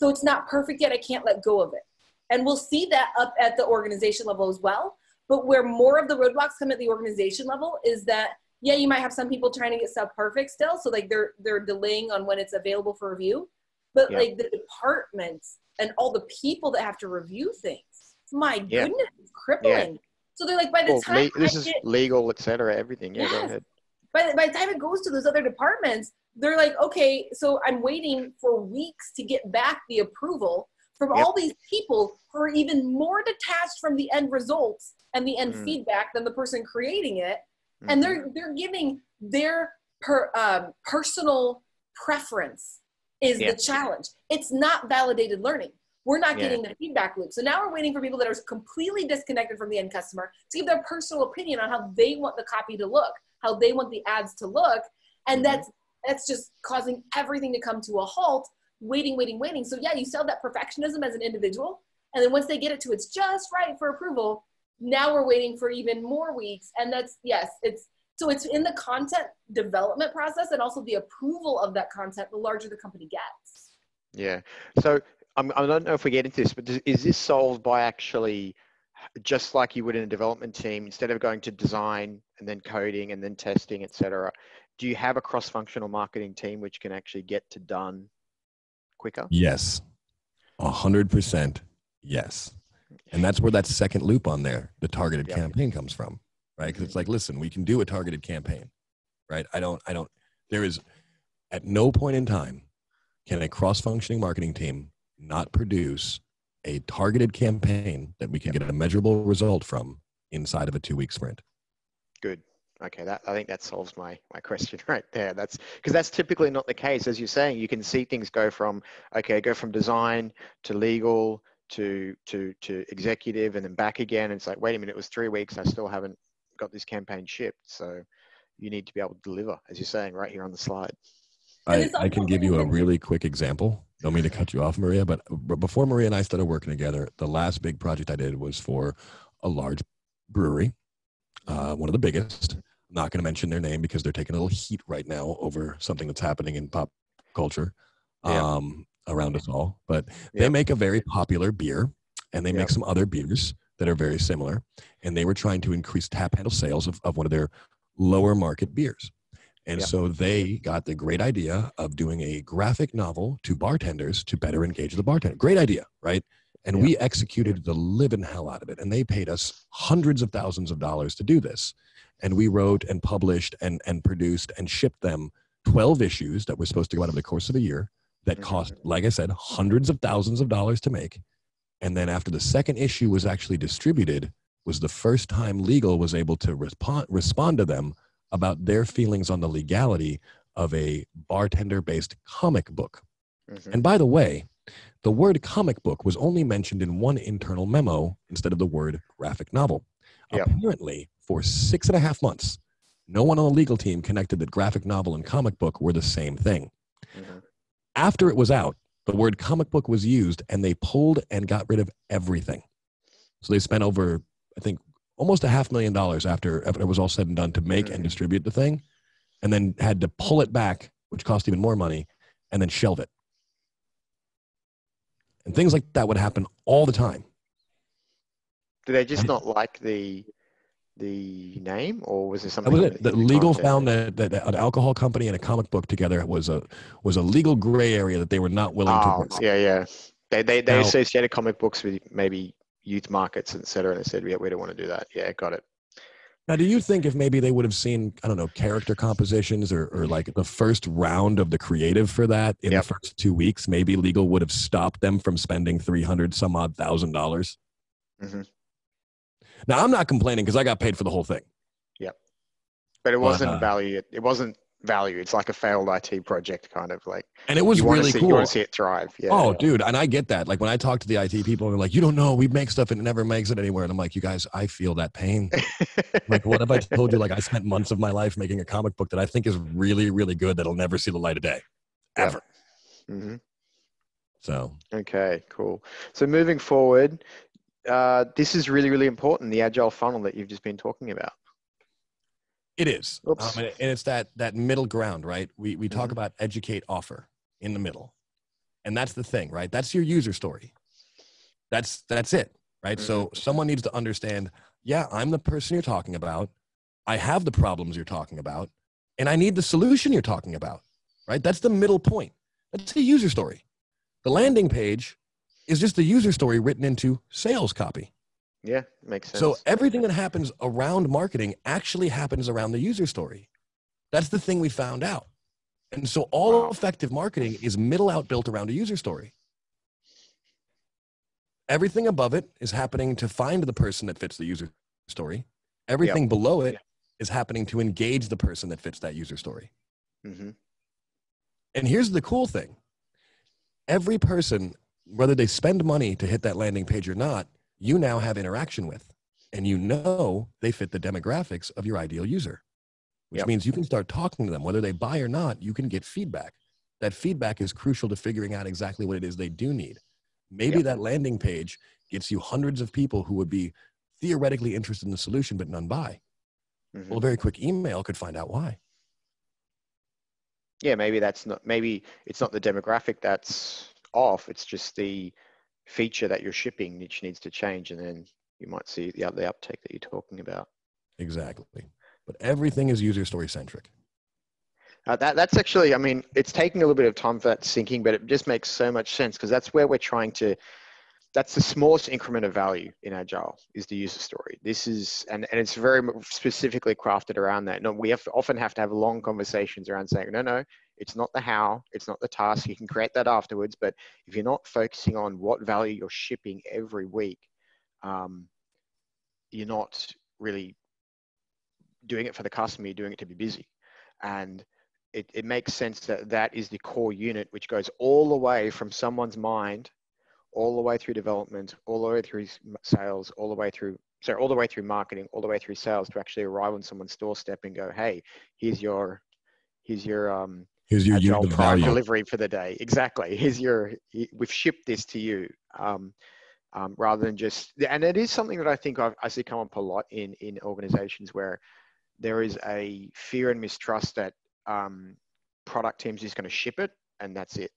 So it's not perfect yet, I can't let go of it. And we'll see that up at the organization level as well. But where more of the roadblocks come at the organization level is that yeah, you might have some people trying to get stuff perfect still, so like they're they're delaying on when it's available for review. But Yeah. like the departments and all the people that have to review things, my Yeah. goodness, it's crippling. So they're like by the well, time le- this I is get- legal etc everything yeah go ahead by the, by the time it goes to those other departments, they're like, okay, so I'm waiting for weeks to get back the approval from Yep. all these people who are even more detached from the end results and the end Mm. feedback than the person creating it. Mhm. And they're they're giving their per, um, personal preference is Yeah. the challenge. It's not validated learning. we're not Yeah. getting the feedback loop. So now we're waiting for people that are completely disconnected from the end customer to give their personal opinion on how they want the copy to look, how they want the ads to look. And Mhm. that's that's just causing everything to come to a halt, waiting, waiting, waiting. So yeah, you sell that perfectionism as an individual. And then once they get it to it's just right for approval, now we're waiting for even more weeks. And that's yes, it's so it's in the content development process and also the approval of that content, the larger the company gets. Yeah. So I'm, I don't know if we get into this, but does- is this solved by actually just like you would in a development team, instead of going to design and then coding and then testing, et cetera, do you have a cross-functional marketing team which can actually get to done quicker? Yes. A hundred percent yes. And that's where that second loop on there, the targeted Yep. campaign comes from, right? Because it's like, listen, we can do a targeted campaign, right? I don't, I don't, there is at no point in time can a cross functioning marketing team not produce a targeted campaign that we can get a measurable result from inside of a two week sprint. Good. Okay, that I think that solves my my question <laughs> right there. That's because that's typically not the case. As you're saying, you can see things go from okay, go from design to legal to to to executive and then back again. And it's like, wait a minute, it was three weeks. I still haven't got this campaign shipped. So you need to be able to deliver, as you're saying right here on the slide. I, I can give you a really- really quick example. Don't mean to cut you off, Maria, but before Maria and I started working together, the last big project I did was for a large brewery, uh, one of the biggest. I'm not going to mention their name because they're taking a little heat right now over something that's happening in pop culture Yeah. um, around us all. But they Yep. make a very popular beer, and they make some other beers that are very similar. And they were trying to increase tap handle sales of, of one of their lower market beers. And so they got the great idea of doing a graphic novel to bartenders to better engage the bartender. Great idea, right? And we executed the living hell out of it. And they paid us hundreds of thousands of dollars to do this. And we wrote and published and, and produced and shipped them 12 issues that were supposed to go out over the course of a year that Mhm. cost, like I said, hundreds of thousands of dollars to make. And then after the second issue was actually distributed, was the first time legal was able to respond respond to them about their feelings on the legality of a bartender based comic book. Mhm. And by the way, the word comic book was only mentioned in one internal memo instead of the word graphic novel. Yep. Apparently, for six and a half months, no one on the legal team connected that graphic novel and comic book were the same thing. Mhm. After it was out, the word comic book was used and they pulled and got rid of everything. So they spent over, I think, almost a half million dollars after, after it was all said and done to make and Mhm. distribute the thing, and then had to pull it back, which cost even more money, and then shelve it. And things like that would happen all the time. Do they just not like the the name, or was there That something? was it. The legal found that, that an alcohol company and a comic book together was a was a legal gray area that they were not willing to ah, Oh, work. yeah, yeah. They they they Now- associated comic books with maybe youth markets, et cetera, and they said, yeah, we don't want to do that. Yeah, got it. Now, do you think if maybe they would have seen, I don't know, character compositions or, or like the first round of the creative for that in Yep. the first two weeks, maybe legal would have stopped them from spending 300 some odd thousand dollars? Mhm. Now, I'm not complaining because I got paid for the whole thing. Yep. But it wasn't uh, value. It wasn't value. It's like a failed IT project, kind of like. And it was really see, cool. You want to see it thrive. Yeah. Oh, dude, and I get that. Like when I talk to the IT people, they're like, "You don't know, we make stuff and it never makes it anywhere." And I'm like, "You guys, I feel that pain. <laughs> like, what if I told you, like, I spent months of my life making a comic book that I think is really, really good that'll never see the light of day, Yeah. ever." hmm So Okay, cool. So moving forward, uh, this is really, really important. The agile funnel that you've just been talking about. It is, um, and, and it's that that middle ground, right? We we talk Mhm. about educate, offer in the middle, and that's the thing, right? That's your user story. That's that's it, right? So someone needs to understand. Yeah, I'm the person you're talking about. I have the problems you're talking about, and I need the solution you're talking about, right? That's the middle point. That's the user story. The landing page is just the user story written into sales copy. Yeah, makes sense. So everything that happens around marketing actually happens around the user story. That's the thing we found out. And so all Wow. effective marketing is middle out built around a user story. Everything above it is happening to find the person that fits the user story. Everything below it is happening to engage the person that fits that user story. hmm And here's the cool thing every person whether they spend money to hit that landing page or not, you now have interaction with, and you know they fit the demographics of your ideal user, which Yep. means you can start talking to them. Whether they buy or not, you can get feedback. That feedback is crucial to figuring out exactly what it is they do need. Maybe Yep. that landing page gets you hundreds of people who would be theoretically interested in the solution, but none buy. Mhm. Well, a very quick email could find out why. yeah, maybe that's not, maybe it's not the demographic that's off. It's just the feature that you're shipping which needs to change. And then you might see the, the uptake that you're talking about. Exactly. But everything is user story centric. Uh, that, that's actually, I mean, it's taking a little bit of time for that sinking, but it just makes so much sense because that's where we're trying to, that's the smallest increment of value in Agile is the user story. This is, and, and it's very specifically crafted around that. No, we have to, often have to have long conversations around saying, no, no, it's not the how, it's not the task. You can create that afterwards, but if you're not focusing on what value you're shipping every week, um, you're not really doing it for the customer, you're doing it to be busy. And it, it makes sense that that is the core unit, which goes all the way from someone's mind, all the way through development, all the way through sales, all the way through, sorry, all the way through marketing, all the way through sales to actually arrive on someone's doorstep and go, hey, here's your, here's your um, Here's your unit of value. delivery for the day. Exactly. Here's your, we've shipped this to you. Um, um, rather than just, and it is something that I think I've, I see come up a lot in, in organizations where there is a fear and mistrust that um, product teams is going to ship it and that's it.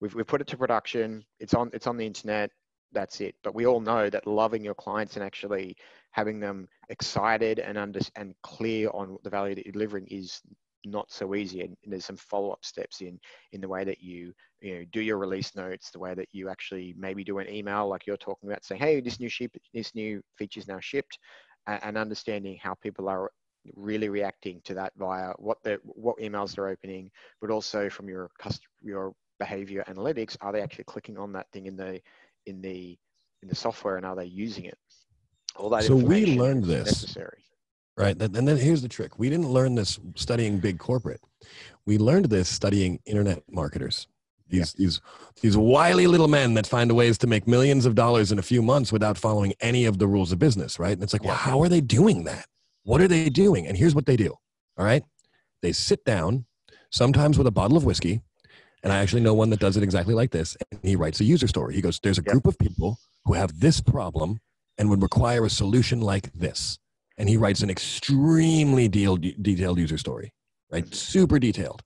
We've, we've put it to production. It's on, it's on the internet. That's it. But we all know that loving your clients and actually having them excited and under, and clear on the value that you're delivering is not so easy. And, and there's some follow-up steps in in the way that you you know do your release notes, the way that you actually maybe do an email like you're talking about, saying, hey, this new ship, this new feature is now shipped, and, and understanding how people are really reacting to that via what the what emails they're opening, but also from your cust- your behavior analytics, are they actually clicking on that thing in the in the in the software and are they using it? All that So we learned this. necessary. Right. And then here's the trick. We didn't learn this studying big corporate. We learned this studying internet marketers. These these these wily little men that find ways to make millions of dollars in a few months without following any of the rules of business, right? And it's like, well, how are they doing that? What are they doing? And here's what they do. All right. They sit down, sometimes with a bottle of whiskey. And I actually know one that does it exactly like this. And he writes a user story. He goes, There's a Yep. group of people who have this problem and would require a solution like this and he writes an extremely detailed user story, right? Super detailed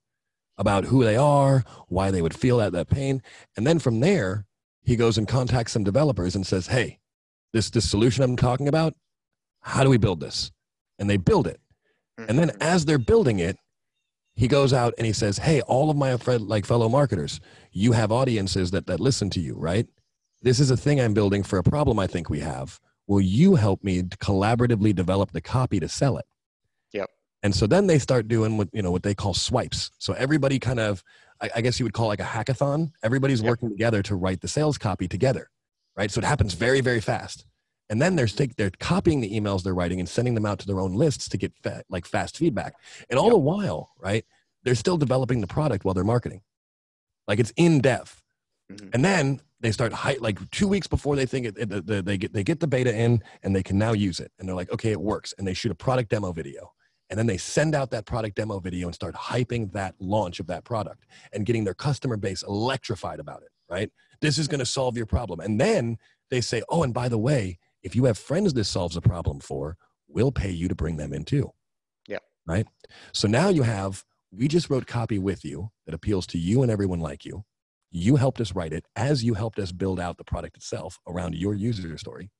about who they are, why they would feel that that pain, and then from there he goes and contacts some developers and says, "Hey, this this solution I'm talking about, how do we build this?" And they build it, and then Mhm. as they're building it, he goes out and he says, "Hey, all of my friend, like fellow marketers, you have audiences that that listen to you, right? This is a thing I'm building for a problem I think we have. Will you help me to collaboratively develop the copy to sell it?" Yep. And so then they start doing what you know what they call swipes. So everybody kind of, I, I guess you would call like a hackathon. Everybody's Yep. working together to write the sales copy together, right? So it happens very very fast. And then they're take, they're copying the emails they're writing and sending them out to their own lists to get fa- like fast feedback. And all Yep. the while, right, they're still developing the product while they're marketing. Like it's in depth. Mhm. And then they start hi- like two weeks before they think it, it, the, they get they get the beta in and they can now use it. And they're like, okay, it works. And they shoot a product demo video. And then they send out that product demo video and start hyping that launch of that product and getting their customer base electrified about it, right? This is going to solve your problem. And then they say, oh, and by the way, if you have friends this solves a problem for, we'll pay you to bring them in too. Yeah. Right. So now you have, we just wrote copy with you that appeals to you and everyone like you. You helped us write it as you helped us build out the product itself around your user story.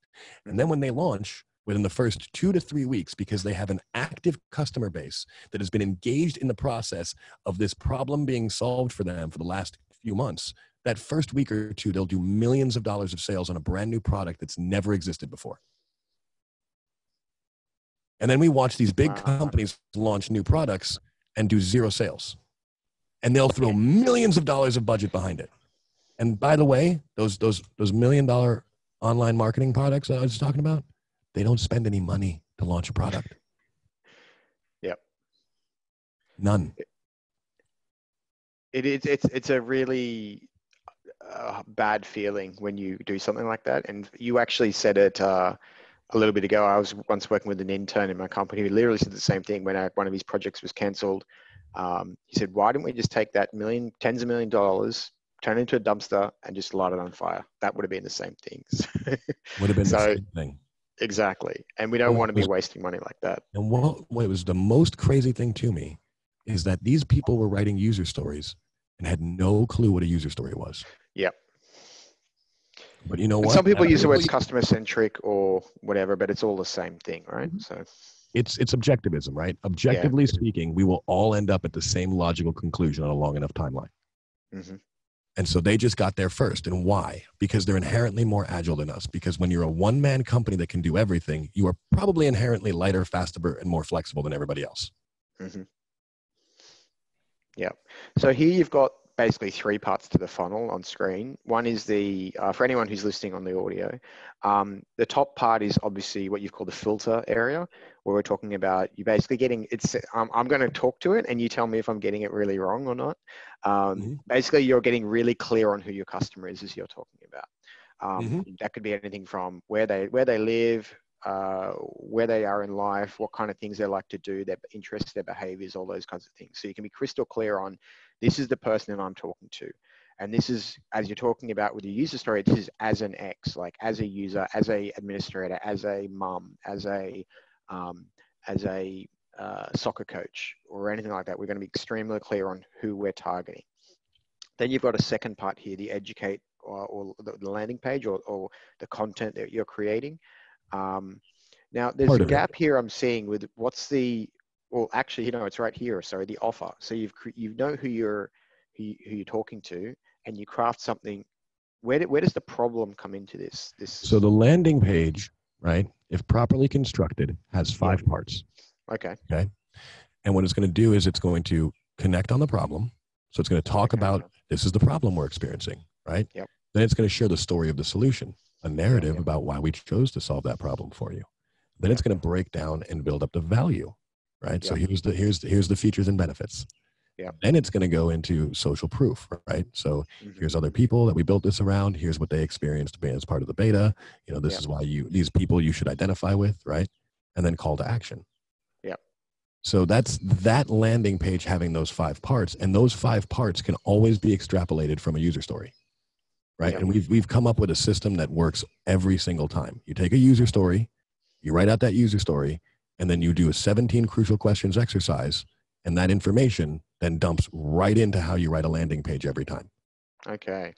And then when they launch, within the first two to three weeks, because they have an active customer base that has been engaged in the process of this problem being solved for them for the last few months, that first week or two, they'll do millions of dollars of sales on a brand new product that's never existed before. And then we watch these big companies launch new products and do zero sales. And they'll throw millions of dollars of budget behind it. And by the way, those those those million dollar online marketing products that I was talking about, they don't spend any money to launch a product. <laughs> Yep. None. it is it's it's a really a bad feeling when you do something like that. And you actually said it uh, a little bit ago. I was once working with an intern in my company who literally said the same thing when I, one of his projects was cancelled. Um, he said, "Why didn't we just take that million, tens of million dollars, turn it into a dumpster, and just light it on fire? That would have been the same things." Would have been <laughs> So- the same thing. exactly, and we don't Well, want to be wasting money like that. And what, what was the most crazy thing to me is that these people were writing user stories and had no clue what a user story was. Yep. But you know And some people use the words customer centric or whatever, but it's all the same thing, right? Mhm. So it's it's objectivism, right? Objectively speaking, we will all end up at the same logical conclusion on a long enough timeline. mhm. And so they just got there first. And why? Because they're inherently more agile than us. Because when you're a one man company that can do everything, you are probably inherently lighter, faster, and more flexible than everybody else. hmm Yeah. So here you've got basically three parts to the funnel on screen. One is the, uh, for anyone who's listening on the audio, um, the top part is obviously what you've called the filter area, where we're talking about you basically getting, it's, um, I'm going to talk to it and you tell me if I'm getting it really wrong or not. Um, Mhm. Basically, you're getting really clear on who your customer is as you're talking about. Um, Mm-hmm. That could be anything from where they, where they live, uh, where they are in life, what kind of things they like to do, their interests, their behaviors, all those kinds of things. So you can be crystal clear on this is the person that I'm talking to. And this is, as you're talking about with your user story, this is as an X, like as a user, as a administrator, as a mum, as a, um, as a uh, soccer coach or anything like that. We're going to be extremely clear on who we're targeting. Then you've got a second part here, the educate or, or the landing page or, or the content that you're creating. Um, now, there's Part a gap here I'm seeing with what's the, well, actually, you know, it's right here. Sorry, the offer. So you've you know who you're who, you, who you're talking to, and you craft something. Where, do, where does the problem come into this? This So the landing page, right, if properly constructed, has five parts. Okay. Okay, And what it's going to do is it's going to connect on the problem. So it's going to talk Okay. about this is the problem we're experiencing, right? Yep. Then it's going to share the story of the solution, a narrative Yep. about why we chose to solve that problem for you. Then it's going to break down and build up the value, right? So here's the here's the, here's the features and benefits. Yeah. Then it's going to go into social proof, right? So Mhm. here's other people that we built this around. Here's what they experienced as part of the beta. You know, this Yep. is why you these people you should identify with, right? And then call to action. Yep. So that's that landing page having those five parts, and those five parts can always be extrapolated from a user story, right? Yep. And we've we've come up with a system that works every single time. You take a user story, you write out that user story, and then you do a 17 crucial questions exercise, and that information then dumps right into how you write a landing page every time. Okay.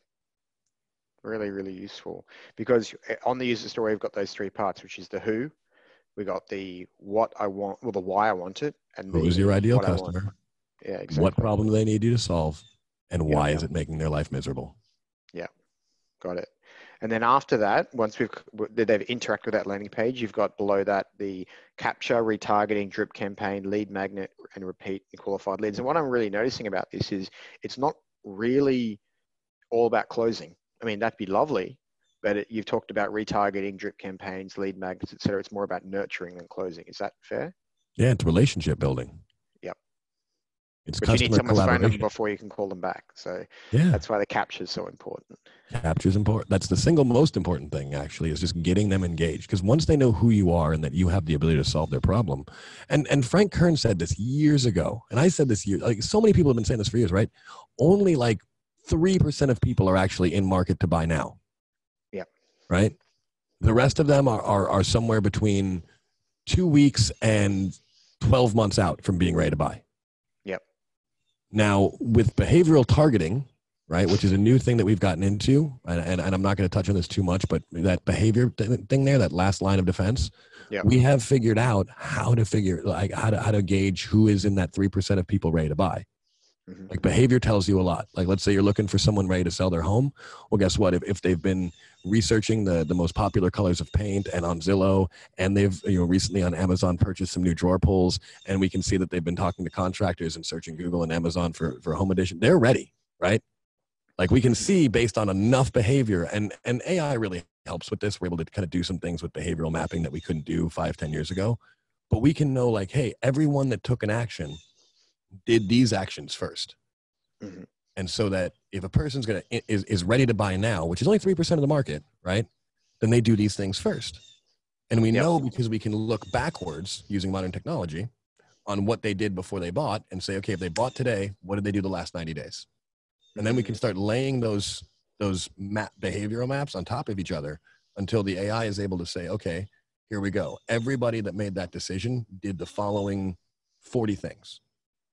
Really, really useful because uh, on the user story, we've got those three parts, which is the who, we got the what I want, well, the why I want it, and who is your ideal what I want. customer? Yeah, exactly. What problem do they need you to solve? And Yeah, why yeah. is it making their life miserable? Yeah, got it. And then after that, once we've they've interacted with that landing page, you've got below that the capture, retargeting, drip campaign, lead magnet, and repeat and qualified leads. And what I'm really noticing about this is it's not really all about closing. I mean, that'd be lovely, but it, you've talked about retargeting, drip campaigns, lead magnets, et cetera. It's more about nurturing than closing. Is that fair? Yeah, it's relationship building. It's But you need someone's phone number before you can call them back. So Yeah, that's why the capture is so important. capture is important. That's the single most important thing, actually, is just getting them engaged. Because once they know who you are and that you have the ability to solve their problem, and and Frank Kern said this years ago, and I said this years. Like so many people have been saying this for years, right? Only like three percent of people are actually in market to buy now. Yep. Right. The rest of them are are, are somewhere between two weeks and twelve months out from being ready to buy. Now, with behavioral targeting, right, which is a new thing that we've gotten into, and, and, and I'm not going to touch on this too much, but that behavior th- thing there, that last line of defense, Yep. we have figured out how to figure, like, how to, how to gauge who is in that 3% of people ready to buy. Mhm. Like, behavior tells you a lot. Like, let's say you're looking for someone ready to sell their home. Well, guess what? If, if they've been researching the, the most popular colors of paint and on Zillow, and they've, you know, recently on Amazon purchased some new drawer pulls, and we can see that they've been talking to contractors and searching Google and Amazon for, for home edition, they're ready, right? Like we can see based on enough behavior, and, and AI really helps with this. We're able to kind of do some things with behavioral mapping that we couldn't do five, ten years ago. But we can know, like, hey, everyone that took an action did these actions 1st Mhm. And so that if a person's gonna is, is ready to buy now, which is only three percent of the market, right? Then they do these things first. And we Yep. know because we can look backwards using modern technology on what they did before they bought and say, okay, if they bought today, what did they do the last 90 days? And then we can mm-hmm. start laying those those map behavioral maps on top of each other until the AI is able to say, okay, here we go. Everybody that made that decision did the following 40 things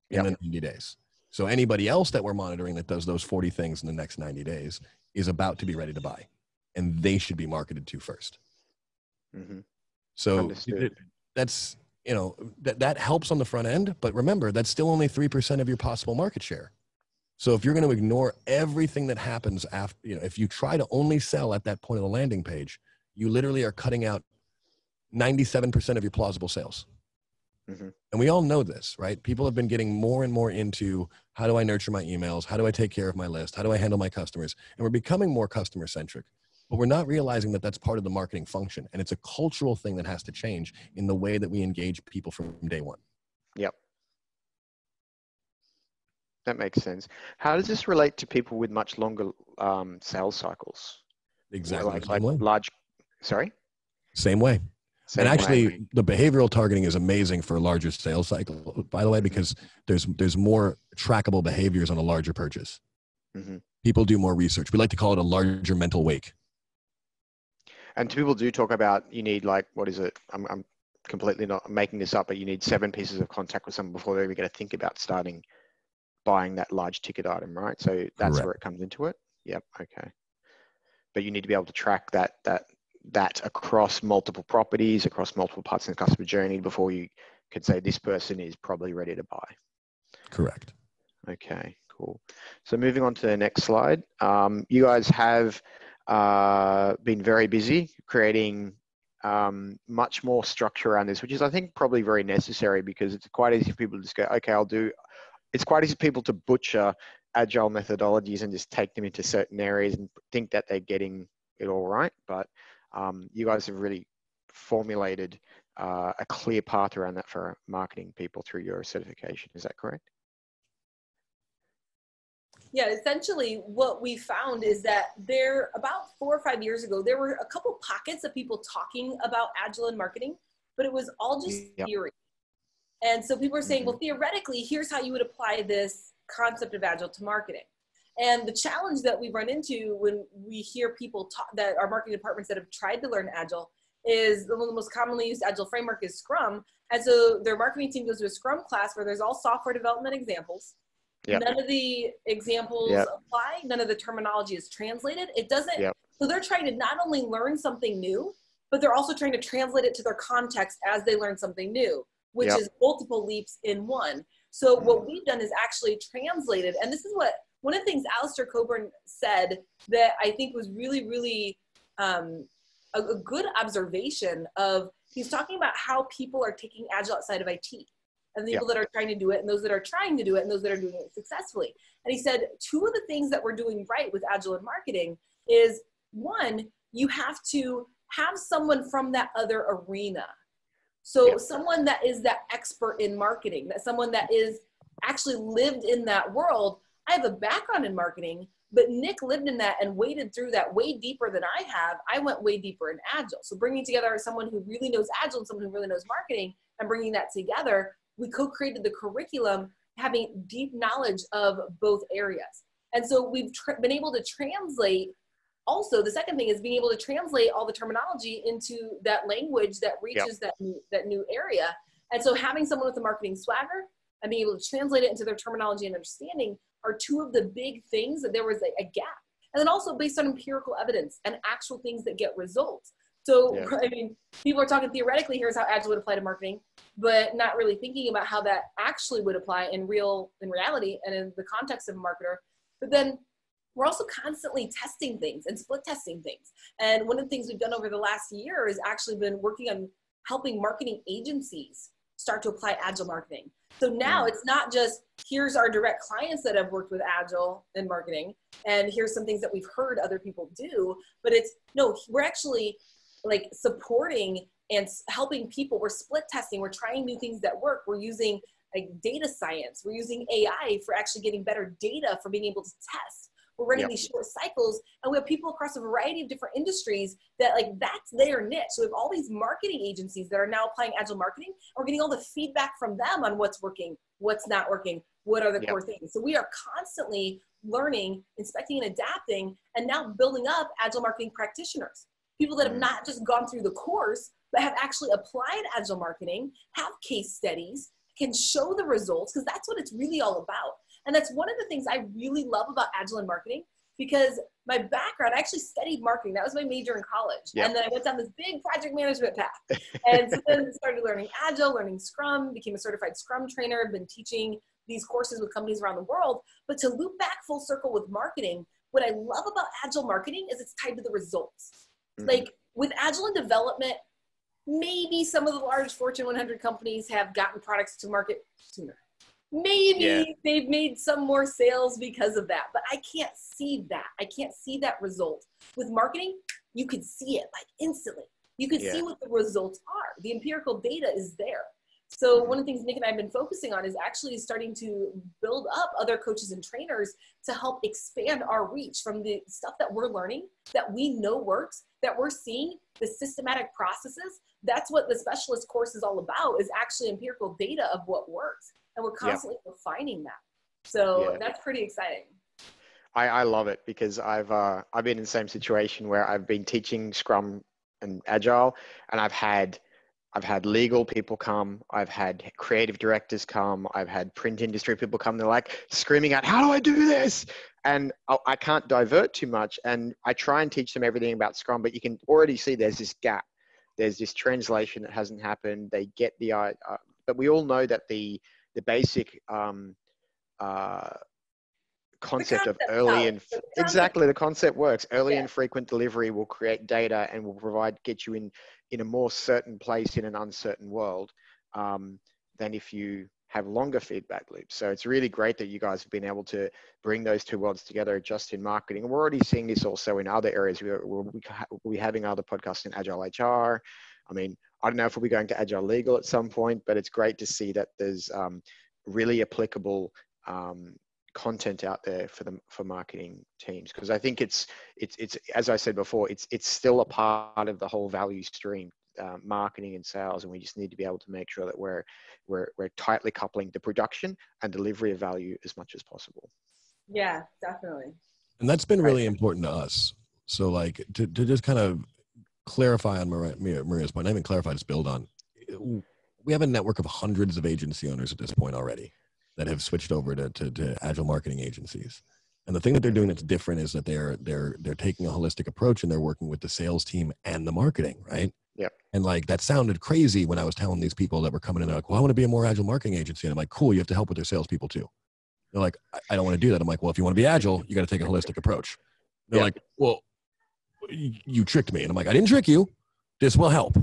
in Yep. the 90 days. So anybody else that we're monitoring that does those 40 things in the next 90 days is about to be ready to buy. And they should be marketed to first. Mhm. So it- that's you know that that helps on the front end, but remember that's still only three percent of your possible market share. So if you're going to ignore everything that happens after, you know, if you try to only sell at that point of the landing page, you literally are cutting out 97% of your plausible sales. Mhm. And we all know this, right? People have been getting more and more into how do I nurture my emails? How do I take care of my list? How do I handle my customers? And we're becoming more customer centric, but we're not realizing that that's part of the marketing function. And it's a cultural thing that has to change in the way that we engage people from day one. Yep. That makes sense. How does this relate to people with much longer um, sales cycles? Exactly. Like, like same way. large. Sorry. Same way. Same and actually, way. the behavioral targeting is amazing for a larger sales cycle, by the way, because there's there's more trackable behaviors on a larger purchase. Mhm. People do more research. We like to call it a larger mental wake. And people do talk about you need like what is it? I'm, I'm completely not making this up, but you need seven pieces of contact with someone before they're even going to think about starting buying that large ticket item, right? So that's Correct. where it comes into it. Yep. Okay. But you need to be able to track that that that across multiple properties, across multiple parts of the customer journey before you could say this person is probably ready to buy. Correct. Okay, cool. So moving on to the next slide. Um, you guys have uh, been very busy creating um, much more structure around this, which is, I think, probably very necessary because it's quite easy for people to just go, okay, I'll do. It's quite easy for people to butcher agile methodologies and just take them into certain areas and think that they're getting it all right. But um, you guys have really formulated uh, a clear path around that for marketing people through your certification. Is that correct? Yeah, essentially what we found is that there about four or five years ago, there were a couple pockets of people talking about agile and marketing, but it was all just Yep. theory. And so people were saying, Mhm. well, theoretically, here's how you would apply this concept of agile to marketing. And the challenge that we run into when we hear people talk that our marketing departments that have tried to learn agile is the one of the most commonly used agile framework is Scrum. And so their marketing team goes to a Scrum class where there's all software development examples. Yep. None of the examples Yep. apply. None of the terminology is translated. It doesn't. Yep. So they're trying to not only learn something new, but they're also trying to translate it to their context as they learn something new, which is multiple leaps in one. So what mm-hmm. we've done is actually translated, and this is what one of the things Alistair Cockburn said that I think was really, really um, a, a good observation of. He's talking about how people are taking agile outside of IT, and the people that are trying to do it, and those that are trying to do it, and those that are doing it successfully. And he said two of the things that we're doing right with agile and marketing is one, you have to have someone from that other arena. So Yep. someone that is that expert in marketing, that someone that is actually lived in that world. I have a background in marketing, but Nick lived in that and waded through that way deeper than I have. I went way deeper in agile. So bringing together someone who really knows agile and someone who really knows marketing and bringing that together, we co-created the curriculum having deep knowledge of both areas. And so we've tr- been able to translate also the second thing is being able to translate all the terminology into that language that reaches that new, that new area. And so having someone with a marketing swagger and being able to translate it into their terminology and understanding are two of the big things that there was a, a gap. And then also based on empirical evidence and actual things that get results. So Yeah. <laughs> I mean, people are talking theoretically, here's how agile would apply to marketing, but not really thinking about how that actually would apply in real in reality and in the context of a marketer. But then we're also constantly testing things and split testing things. And one of the things we've done over the last year has actually been working on helping marketing agencies start to apply agile marketing. So now mm. it's not just here's our direct clients that have worked with agile in marketing and here's some things that we've heard other people do, but it's no, we're actually like supporting and helping people. We're split testing, we're trying new things that work. We're using like data science. We're using AI for actually getting better data for being able to test. We're running yep. these short cycles, and we have people across a variety of different industries that like that's their niche. So we have all these marketing agencies that are now applying agile marketing. And we're getting all the feedback from them on what's working, what's not working, what are the yep. core things. So we are constantly learning, inspecting, and adapting, and now building up agile marketing practitioners. People that have mm. not just gone through the course, but have actually applied agile marketing, have case studies, can show the results, because that's what it's really all about. And that's one of the things I really love about agile and marketing because my background, I actually studied marketing. That was my major in college. Yep. And then I went down this big project management path. and so then started learning agile, learning scrum, became a certified scrum trainer, been teaching these courses with companies around the world. But to loop back full circle with marketing, what I love about agile marketing is it's tied to the results. Mm-hmm. Like with agile and development, maybe some of the large Fortune 100 companies have gotten products to market sooner. Maybe yeah. they've made some more sales because of that, but I can't see that. I can't see that result. With marketing, you can see it like instantly. You can yeah. see what the results are. The empirical data is there. So mm-hmm. one of the things Nick and I have been focusing on is actually starting to build up other coaches and trainers to help expand our reach from the stuff that we're learning, that we know works, that we're seeing, the systematic processes. That's what the specialist course is all about, is actually empirical data of what works. And we're constantly yeah. refining that. So yeah. that's pretty exciting. I, I love it because I've uh, I've been in the same situation where I've been teaching Scrum and Agile, and I've had I've had legal people come. I've had creative directors come. I've had print industry people come. They're like screaming out, "How do I do this?" And I can't divert too much. And I try and teach them everything about Scrum, but you can already see there's this gap. There's this translation that hasn't happened. They get the, uh, but we all know that the the basic um, uh, concept, of early and exactly the concept works. Early yeah. and frequent delivery will create data and will provide get you in in a more certain place in an uncertain world um, than if you have longer feedback loops. So it's really great that you guys have been able to bring those two worlds together just in marketing. And we're already seeing this also in other areas. We're, we'll be having other podcasts in Agile HR. I mean, I don't know if we'll be going to Agile Legal at some point, but it's great to see that there's um, really applicable um, content out there for them for marketing teams. Because I think it's it's it's as I said before it's it's still a part of the whole value stream uh, marketing and sales and we just need to be able to make sure that we're we're we're tightly coupling the production and delivery of value as much as possible. Yeah definitely. And that's been really important to us. So like to, to just kind of clarify on Maria, maria's point I haven't even clarify just build on we have a network of hundreds of agency owners at this point already that have switched over to, to, to agile marketing agencies. And the thing that they're doing that's different is that they're they're they're taking a holistic approach and they're working with the sales team and the marketing, right? Yeah. And like that sounded crazy when I was telling these people that were coming in. They're like, "Well, I want to be a more agile marketing agency." And I'm like, "Cool, you have to help with their salespeople too." They're like, "I, I don't want to do that." I'm like, "Well, if you want to be agile, you got to take a holistic approach." They're yeah. like, "Well, you tricked me," and I'm like, "I didn't trick you. This will help,"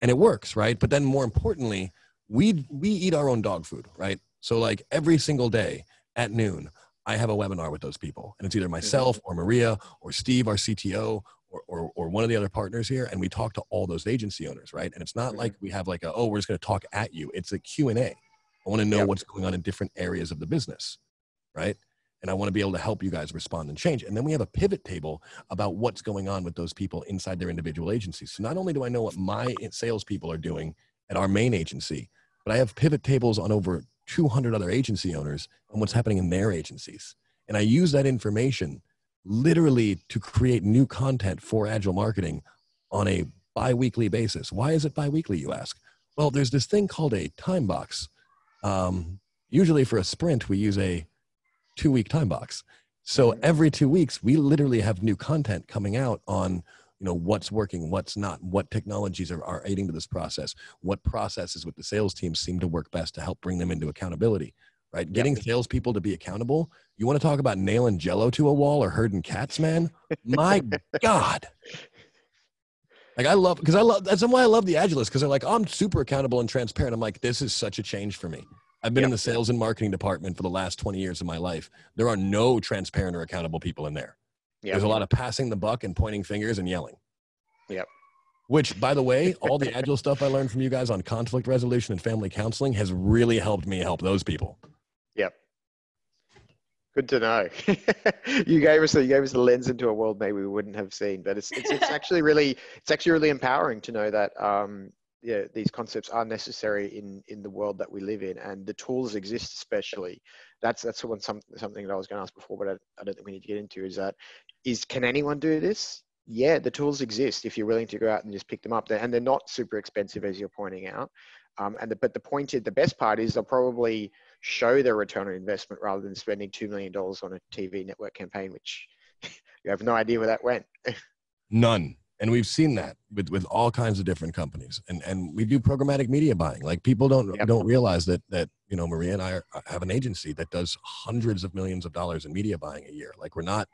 and it works, right? But then more importantly, we we eat our own dog food, right? So like every single day at noon, I have a webinar with those people. And it's either myself or Maria or Steve, our CTO, or, or, or, one of the other partners here. And we talk to all those agency owners, right? And it's not mm-hmm. like we have like a, oh, we're just going to talk at you. It's a Q&A. I want to know yep. what's going on in different areas of the business, right? And I want to be able to help you guys respond and change. And then we have a pivot table about what's going on with those people inside their individual agencies. So not only do I know what my salespeople are doing at our main agency, but I have pivot tables on over 200 other agency owners and what's happening in their agencies. And I use that information literally to create new content for agile marketing on a bi-weekly basis. Why is it bi-weekly, you ask? Well, there's this thing called a time box. Um, usually for a sprint, we use a two-week time box. So mm-hmm. every two weeks, we literally have new content coming out on you know what's working what's not what technologies are, are aiding to this process what processes with the sales teams seem to work best to help bring them into accountability right? Getting salespeople to be accountable. You want to talk about nailing jello to a wall or herding cats man? My <laughs> god. Like i love because i love that's why i love the agilists because they're like oh, i'm super accountable and transparent. I'm like this is such a change for me I've been in the sales and marketing department for the last 20 years of my life. There are no transparent or accountable people in there. There's a lot of passing the buck and pointing fingers and yelling. Yep. Which, by the way, all the agile stuff I learned from you guys on conflict resolution and family counseling has really helped me help those people. Yep. Good to know. <laughs> you gave us a, you gave us a lens into a world maybe we wouldn't have seen, but it's it's, it's <laughs> actually really it's actually really empowering to know that um, yeah these concepts are necessary in in the world that we live in, and the tools exist. Especially, that's that's one some, something that I was going to ask before, but I, I don't think we need to get into. Is that is can anyone do this? Yeah, the tools exist if you're willing to go out and just pick them up. And they're not super expensive as you're pointing out. Um, and the, but the point is, the best part is they'll probably show their return on investment rather than spending $2 million on a TV network campaign, which <laughs> you have no idea where that went. <laughs> None. And we've seen that with, with all kinds of different companies. And, and we do programmatic media buying. Like people don't, yep. don't realize that, that, you know, Maria and I are, uh, have an agency that does hundreds of millions of dollars in media buying a year. Like we're not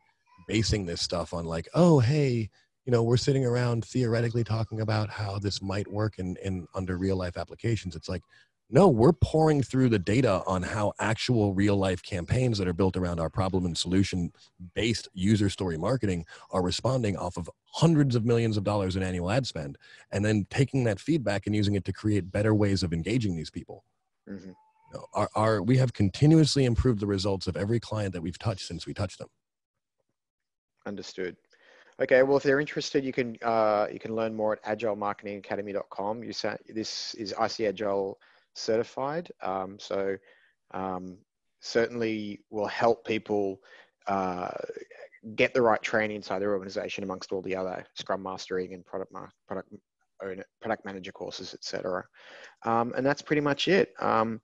basing this stuff on like, oh, hey, you know, we're sitting around theoretically talking about how this might work in, in under real life applications. It's like, no, we're pouring through the data on how actual real life campaigns that are built around our problem and solution based user story marketing are responding off of hundreds of millions of dollars in annual ad spend and then taking that feedback and using it to create better ways of engaging these people. Mm-hmm. Know, our, our, we have continuously improved the results of every client that we've touched since we touched them. Understood. Okay, well, if they're interested, you can uh, you can learn more at agilemarketingacademy.com. You say this is ICAgile certified, um, so um, certainly will help people uh, get the right training inside their organization amongst all the other Scrum Mastering and product mar- product owner, product manager courses, etc. Um, and that's pretty much it. Um,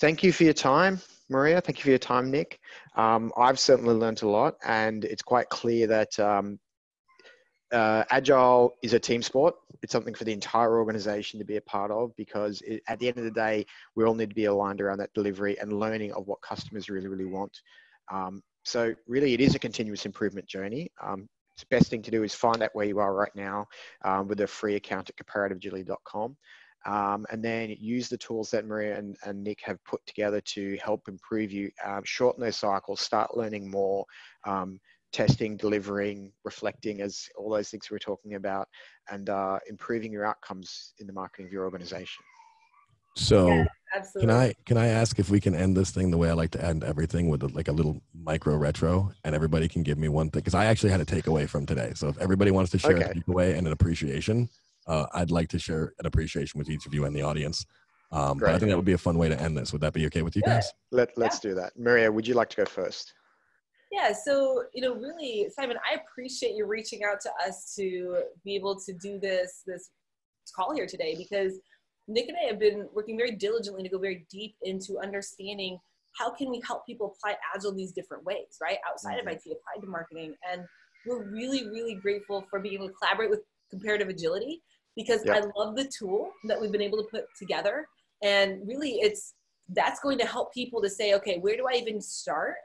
thank you for your time, Maria. Thank you for your time, Nick. Um, I've certainly learned a lot, and it's quite clear that um, uh, agile is a team sport. It's something for the entire organization to be a part of because it, at the end of the day, we all need to be aligned around that delivery and learning of what customers really, really want. Um, so really, it is a continuous improvement journey. Um, the best thing to do is find out where you are right now um, with a free account at comparativeagility.com. Um, and then use the tools that Maria and, and, Nick have put together to help improve you, um, shorten those cycles, start learning more, um, testing, delivering, reflecting, as all those things we're talking about, and uh, improving your outcomes in the marketing of your organization. So, yeah, can I can I ask if we can end this thing the way I like to end everything with a, like a little micro retro, and everybody can give me one thing because I actually had a takeaway from today. So if everybody wants to share okay. a takeaway and an appreciation, uh, I'd like to share an appreciation with each of you and the audience. Um, but I think that would be a fun way to end this. Would that be okay with you guys? Let Let's yeah. do that. Maria, would you like to go first? Yeah, so you know, really, Simon, I appreciate you reaching out to us to be able to do this this call here today because Nick and I have been working very diligently to go very deep into understanding how can we help people apply agile these different ways, right? Outside mm-hmm. of IT, applied to marketing, and we're really, really grateful for being able to collaborate with Comparative Agility because yep. I love the tool that we've been able to put together, and really, it's that's going to help people to say, okay, where do I even start?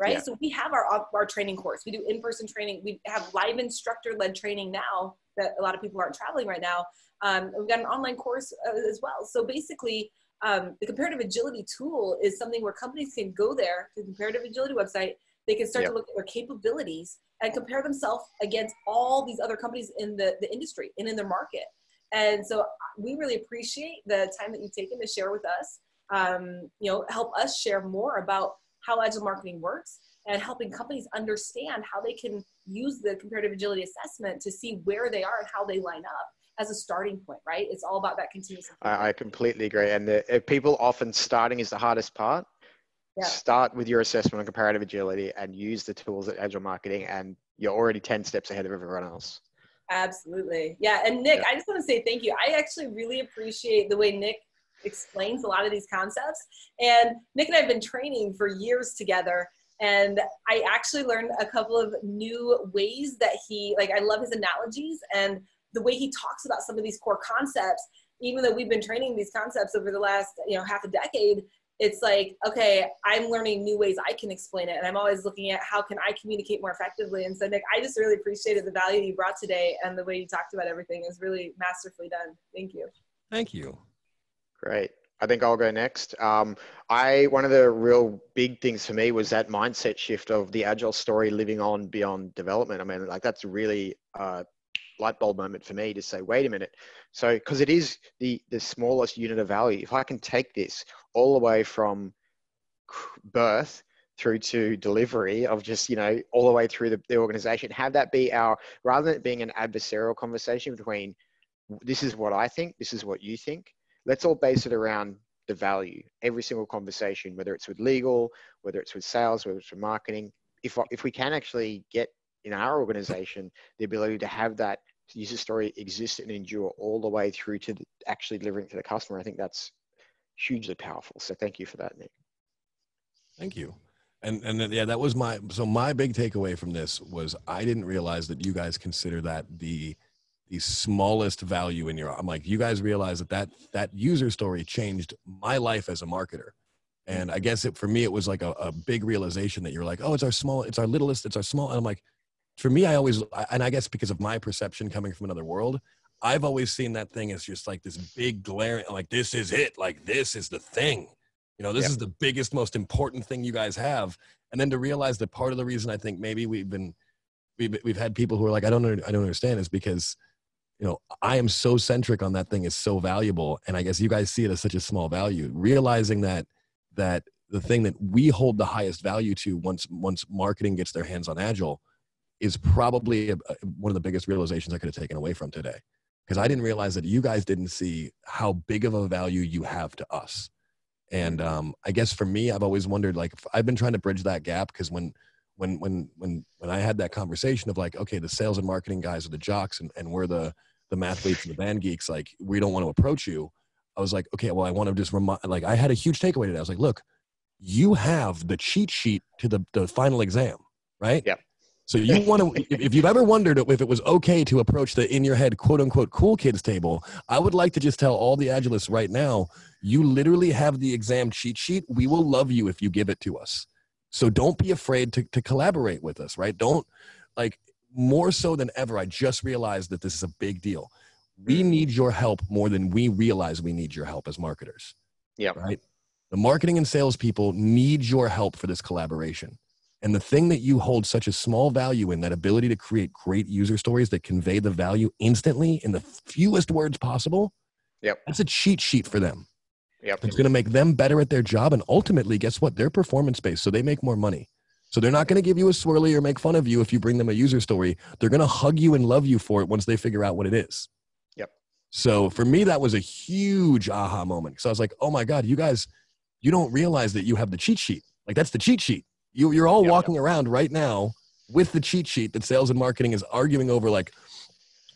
Right? Yeah. So we have our our training course. We do in person training. We have live instructor led training now that a lot of people aren't traveling right now. Um, we've got an online course uh, as well. So basically, um, the comparative agility tool is something where companies can go there to the comparative agility website. They can start yep. to look at their capabilities and compare themselves against all these other companies in the, the industry and in their market. And so uh, we really appreciate the time that you've taken to share with us. Um, you know, help us share more about how agile marketing works and helping companies understand how they can use the comparative agility assessment to see where they are and how they line up as a starting point, right? It's all about that continuous. I, I, completely agree. And the, people often starting is the hardest part. Yeah. Start with your assessment on comparative agility and use the tools at Agile Marketing, and you're already 10 steps ahead of everyone else. Absolutely. Yeah. And Nick, yeah. I just want to say thank you. I actually really appreciate the way Nick explains a lot of these concepts. And Nick and I have been training for years together. And I actually learned a couple of new ways that he, like, I love his analogies and the way he talks about some of these core concepts. Even though we've been training these concepts over the last, you know, half a decade, it's like, okay, I'm learning new ways I can explain it. And I'm always looking at how can I communicate more effectively. And so, Nick, I just really appreciated the value you brought today and the way you talked about everything is really masterfully done. Thank you. Thank you. Great. I think I'll go next. Um, I one of the real big things for me was that mindset shift of the agile story living on beyond development. I mean, like that's really uh, light bulb moment for me to say, wait a minute. So, because it is the the smallest unit of value. If I can take this all the way from birth through to delivery of just you know all the way through the, the organization have that be our rather than it being an adversarial conversation between this is what i think this is what you think let's all base it around the value. Every single conversation whether it's with legal whether it's with sales whether it's with marketing if if we can actually get in our organization the ability to have that user story exist and endure all the way through to the, actually delivering to the customer i think that's hugely powerful. So thank you for that nick. Thank you. And and then, yeah that was my so my big takeaway from this was i didn't realize that you guys consider that the the smallest value in your i'm like you guys realize that that that user story changed my life as a marketer and i guess it for me it was like a, a big realization that you're like oh it's our small it's our littlest it's our small and i'm like for me i always and i guess because of my perception coming from another world i've always seen that thing as just like this big glaring like this is it like this is the thing you know, this yep. is the biggest, most important thing you guys have. And then to realize that part of the reason I think maybe we've been, we've, we've had people who are like, I don't, I don't understand is because, you know, I am so centric on that thing is so valuable. And I guess you guys see it as such a small value, realizing that, that the thing that we hold the highest value to once, once marketing gets their hands on Agile is probably a, one of the biggest realizations I could have taken away from today. Because I didn't realize that you guys didn't see how big of a value you have to us and um, I guess for me, I've always wondered, like, I've been trying to bridge that gap because when, when, when, when, when I had that conversation of like, okay, the sales and marketing guys are the jocks and, and we're the, the mathletes and the band geeks, like, we don't want to approach you. I was like, okay, well, I want to just remind, like, I had a huge takeaway today. I was like, look, you have the cheat sheet to the, the final exam, right? Yeah. So you want to, <laughs> if you've ever wondered if it was okay to approach the in your head quote unquote cool kids table, I would like to just tell all the Agilists right now, you literally have the exam cheat sheet. We will love you if you give it to us. So don't be afraid to, to collaborate with us, right? Don't like more so than ever. I just realized that this is a big deal. We mm. need your help more than we realize we need your help as marketers. Yeah. Right. The marketing and sales people need your help for this collaboration. And the thing that you hold such a small value in, that ability to create great user stories that convey the value instantly in the fewest words possible, yep. that's a cheat sheet for them. Yep. It's going to make them better at their job. And ultimately, guess what? They're performance based, so they make more money. So they're not going to give you a swirly or make fun of you if you bring them a user story. They're going to hug you and love you for it once they figure out what it is. Yep. So for me, that was a huge aha moment. So I was like, oh my God, you guys, you don't realize that you have the cheat sheet. Like that's the cheat sheet. You, you're all walking around right now with the cheat sheet that sales and marketing is arguing over like,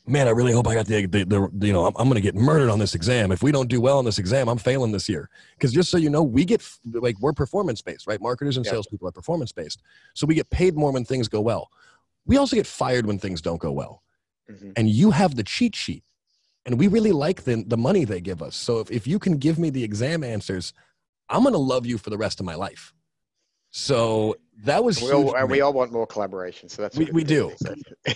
man, I really hope I got the, the, the you know, I'm, I'm going to get murdered on this exam. If we don't do well on this exam, I'm failing this year. Because just so you know, we get like, we're performance based, right? Marketers and salespeople are performance based. So we get paid more when things go well. We also get fired when things don't go well. Mm-hmm. And you have the cheat sheet. And we really like the, the money they give us. So if, if you can give me the exam answers, I'm going to love you for the rest of my life. So that was we all, and we all want more collaboration. So that's we, we do.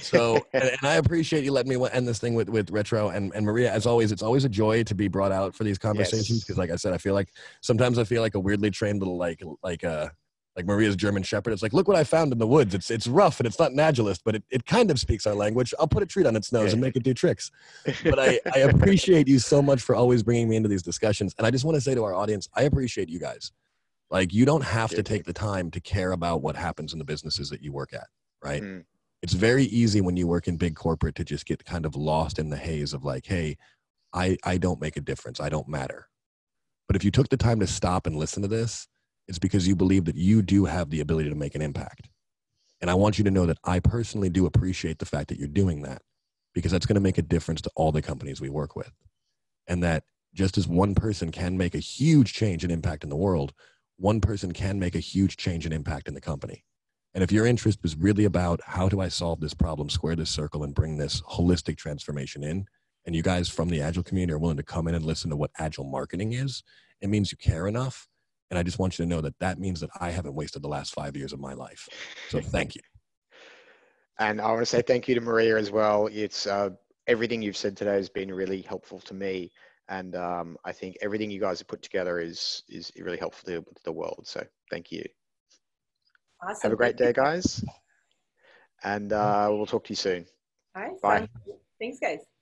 so <laughs> and, and, I appreciate you letting me end this thing with with retro and and Maria. As always, it's always a joy to be brought out for these conversations because, yes. like I said, I feel like sometimes I feel like a weirdly trained little like like uh like Maria's German Shepherd. It's like, look what I found in the woods. It's it's rough and it's not an agilist, but it, it kind of speaks our language. I'll put a treat on its nose and make it do tricks. <laughs> But I, I appreciate you so much for always bringing me into these discussions. And I just want to say to our audience, I appreciate you guys like you don't have to take the time to care about what happens in the businesses that you work at, right? Mm. It's very easy when you work in big corporate to just get kind of lost in the haze of like, hey, I, I don't make a difference. I don't matter. But if you took the time to stop and listen to this, it's because you believe that you do have the ability to make an impact. And I want you to know that I personally do appreciate the fact that you're doing that because that's going to make a difference to all the companies we work with. And that just as one person can make a huge change and impact in the world, one person can make a huge change and impact in the company. And if your interest is really about how do I solve this problem, square this circle, and bring this holistic transformation in, and you guys from the Agile community are willing to come in and listen to what Agile marketing is, it means you care enough. And I just want you to know that that means that I haven't wasted the last five years of my life. So <laughs> thank you. And I want to say thank you to Maria as well. It's uh, everything you've said today has been really helpful to me and um, I think everything you guys have put together is is really helpful to the world. So thank you. Awesome. Have a great day, guys, and uh, we'll talk to you soon. Bye. Bye. Thanks, guys.